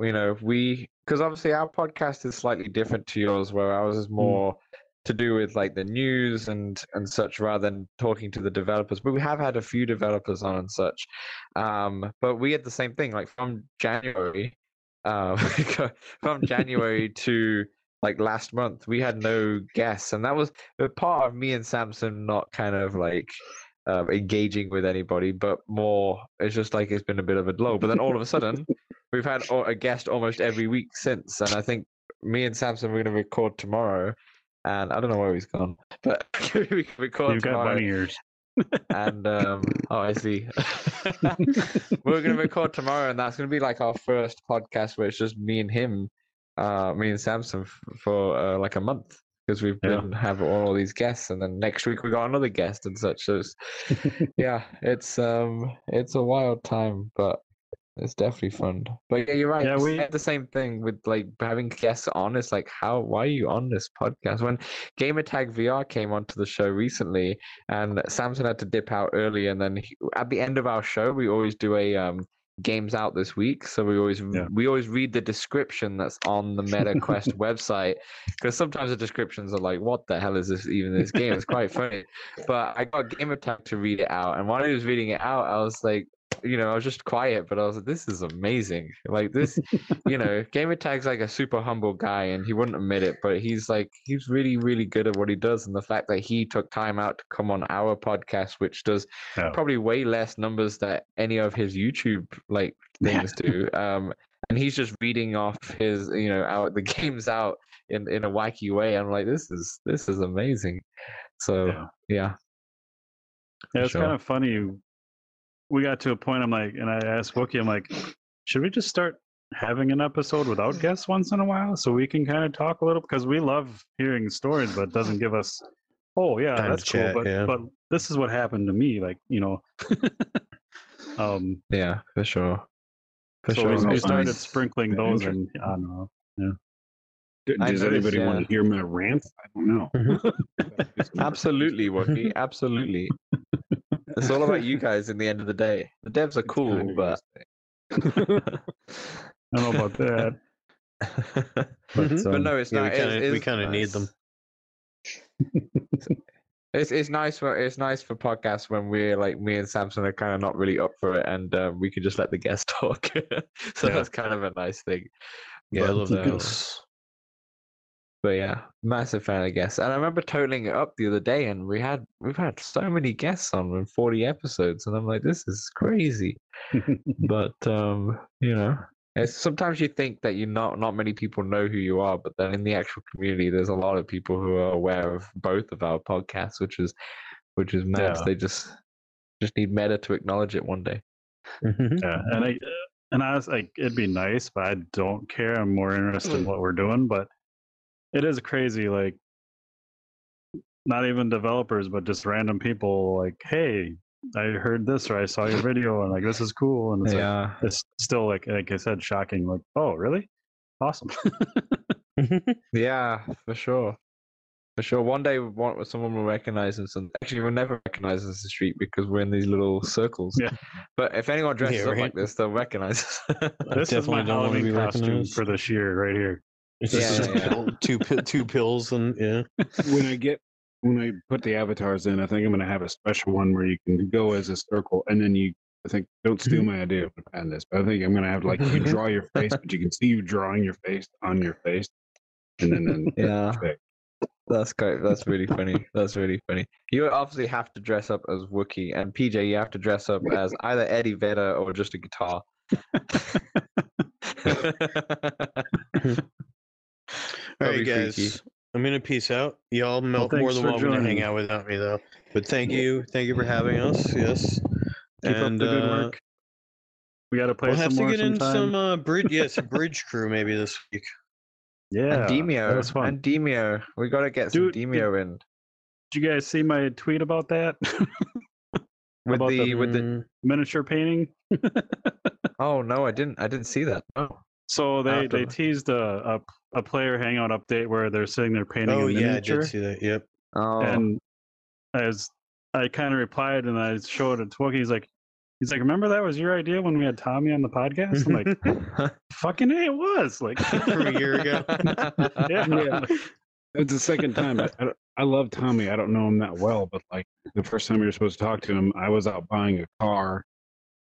you know, we because obviously our podcast is slightly different to yours, where ours is more to do with like the news and and such rather than talking to the developers. But we have had a few developers on and such. Um, but we had the same thing, like from January, uh, from January to like last month, we had no guests, and that was part of me and Samson not kind of like um, engaging with anybody, but more it's just like it's been a bit of a lull. But then all of a sudden, we've had a a guest almost every week since, and I think me and Samson we're going to record tomorrow, and I don't know where he's gone, but we can record you've got tomorrow. bunny ears. and um, oh, I see. we're going to record tomorrow, and that's going to be like our first podcast where it's just me and him, uh, me and Samson f- for uh, like a month because we've Yeah. been have all these guests, and then next week we got another guest and such. So it's, yeah, it's um, it's a wild time, but it's definitely fun. But yeah, you're right. Yeah, we- the same thing with like having guests on. It's like, how? Why are you on this podcast? When Gamertag VR came onto the show recently, and Samson had to dip out early, and then he, at the end of our show, we always do a um games out this week so we always Yeah. we always read the description that's on the Meta Quest website because sometimes the descriptions are like what the hell is this even this game it's quite funny but I got Gamertag to read it out and while he was reading it out I was like you know I was just quiet but I was like this is amazing like this you know Gamertag's like a super humble guy and he wouldn't admit it but he's like he's really really good at what he does and the fact that he took time out to come on our podcast which does Yeah. probably way less numbers that any of his YouTube like Yeah. things do. Um, and he's just reading off his, you know, out the games out in in a wacky way. I'm like, this is this is amazing. So Yeah. yeah, Yeah, it's sure. kind of funny. We got to a point. I'm like, and I asked Wookie, I'm like, should we just start having an episode without guests once in a while so we can kind of talk a little because we love hearing stories, but it doesn't give us. Oh yeah, Time to that's cool. but yeah. but this is what happened to me. Like you know, Um, Yeah, for sure. For so sure. we, we started nice. sprinkling Yeah, those and in. I don't know. D- I Does noticed, anybody want to hear my rant? I don't know. Absolutely, Wookie. Absolutely. It's all about you guys in the end of the day. The devs are cool, kinda but I don't know about that. but, Mhm. but no, it's Yeah, we not. it's- kinda- we kinda need them. It's it's nice for it's nice for podcasts when we're like me and Samson are kind of not really up for it, and um, we can just let the guests talk. so Yeah. that's kind of a nice thing. Yeah, I love um, this. But yeah, massive fan of guests. And I remember totaling it up the other day, and we had we've had so many guests on in forty episodes, and I'm like, this is crazy. but um, you know, it's sometimes you think that you not not many people know who you are, but then in the actual community, there's a lot of people who are aware of both of our podcasts, which is which is mad. Yeah. They just just need Meta to acknowledge it one day. yeah, and I and I was like, it'd be nice, but I don't care. I'm more interested in what we're doing. But it is crazy, like not even developers, but just random people. Like, hey, I heard this or I saw your video, and like this is cool, and it's like it's still like like I said, shocking. Like, oh, really? Awesome. yeah, for sure. For sure. One day, one, someone will recognize us, and actually, we'll never recognize us in the street because we're in these little circles. Yeah. But if anyone dresses up right. like this, they'll recognize us. this is my definitely Halloween costume recognized. for this year, right here. It's Yeah, just yeah, yeah. pill- two two pills and yeah. when I get when I put the avatars in, I think I'm going to have a special one where you can go as a circle, and then you. I think don't steal mm-hmm. my idea of the this, but I think I'm going to have like you draw your face, but you can see you drawing your face on your face, and then then yeah, pick. that's great. That's really funny. That's really funny. You obviously have to dress up as Wookiee, and PJ, you have to dress up as either Eddie Vedder or just a guitar. All That'd right, be guys. freaky. I'm gonna peace out. Y'all mel- more thanks than for welcome to hang out without me though. But thank you, thank you for having us. Yes. Keep and up the good uh, work. We got to play we'll have some to more get in some uh, bridge. Yeah, some bridge crew maybe this week. yeah, and Demeo, that was fun. and Demeo, we got to get some Dude, did- Demeo in Did you guys see my tweet about that? with about the, the- with the. Mm, Miniature painting. Oh no, I didn't. I didn't see that. Oh, So they have they teased a, a a player hangout update where they're sitting there painting oh a yeah, I miniature, did see that. Yep. oh. and as I kind of replied and I showed it to Wookie, he's like, he's like, remember that was your idea when we had Tommy on the podcast? I'm like, fucking a, it was like From a year ago. yeah. Yeah. It's the second time. I, I, I love Tommy. I don't know him that well, but like the first time we were supposed to talk to him, I was out buying a car.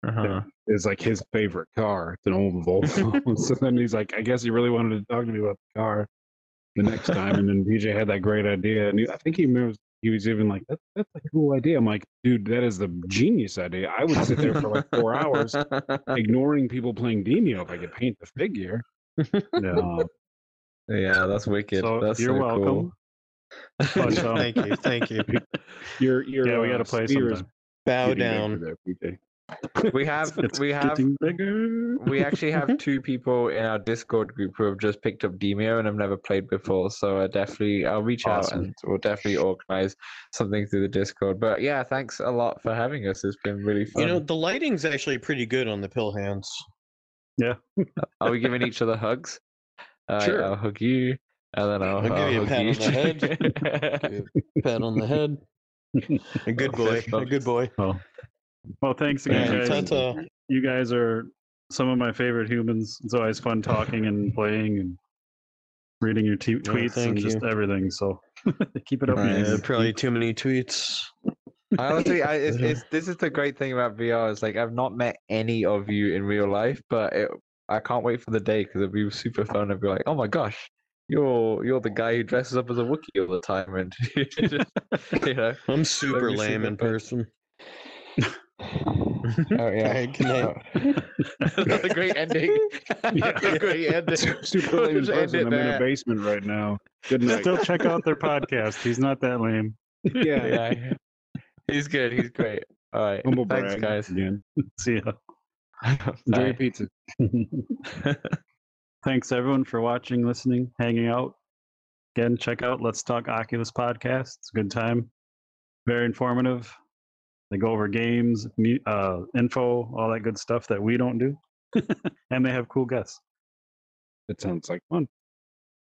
Uh-huh. It's like his favorite car. It's an old Volvo. so then he's like, I guess he really wanted to talk to me about the car the next time. And then PJ had that great idea, and he, I think he was he was even like, that, "That's a cool idea." I'm like, "Dude, that is the genius idea." I would sit there for like four hours ignoring people playing Demeo if I could paint the figure. Yeah. Uh, yeah, that's wicked. So that's you're so welcome. Cool. But, um, thank you, thank you. your your Yeah, we uh, got to play sphere is sometime. Bow down. there, PJ. we have It's we have we actually have two people in our Discord group who have just picked up Demeo and have never played before. So I definitely I'll reach out and we'll definitely organize something through the Discord. But yeah, thanks a lot for having us. It's been really fun. You know, the lighting's actually pretty good on the pill hands. Yeah are we giving each other hugs? Uh, Sure. I'll hug you, and then I'll, I'll give you a hug pat on the head. head. Pat on the head. A good boy. A good boy. Well, well, thanks again, Yeah, guys. ta-ta. You guys are some of my favorite humans. It's always fun talking and playing and reading your t- tweets thank and just everything. So keep it up. Right. Yeah, probably too many tweets. I honestly, I, it's, it's, this is the great thing about VR. Is like I've not met any of you in real life, but it, I can't wait for the day because it'll be super fun. I'll be like, oh my gosh, you're you're the guy who dresses up as a Wookiee all the time, and you know, I'm super lame super in fun. person. Oh yeah, Alright, good night. That's a great ending. That's a great ending. Super lame in end person. I'm in a basement right now. Good night. Still check out their podcast. He's not that lame. yeah. Yeah, he's good. He's great. All right, Humble thanks, brag guys. Again. See ya. Enjoy your pizza. Thanks everyone for watching, listening, hanging out. Again, check out Let's Talk Oculus podcast. It's a good time. Very informative. They go over games, uh, info, all that good stuff that we don't do, and they have cool guests. It sounds like fun.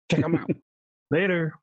Check them out. Later.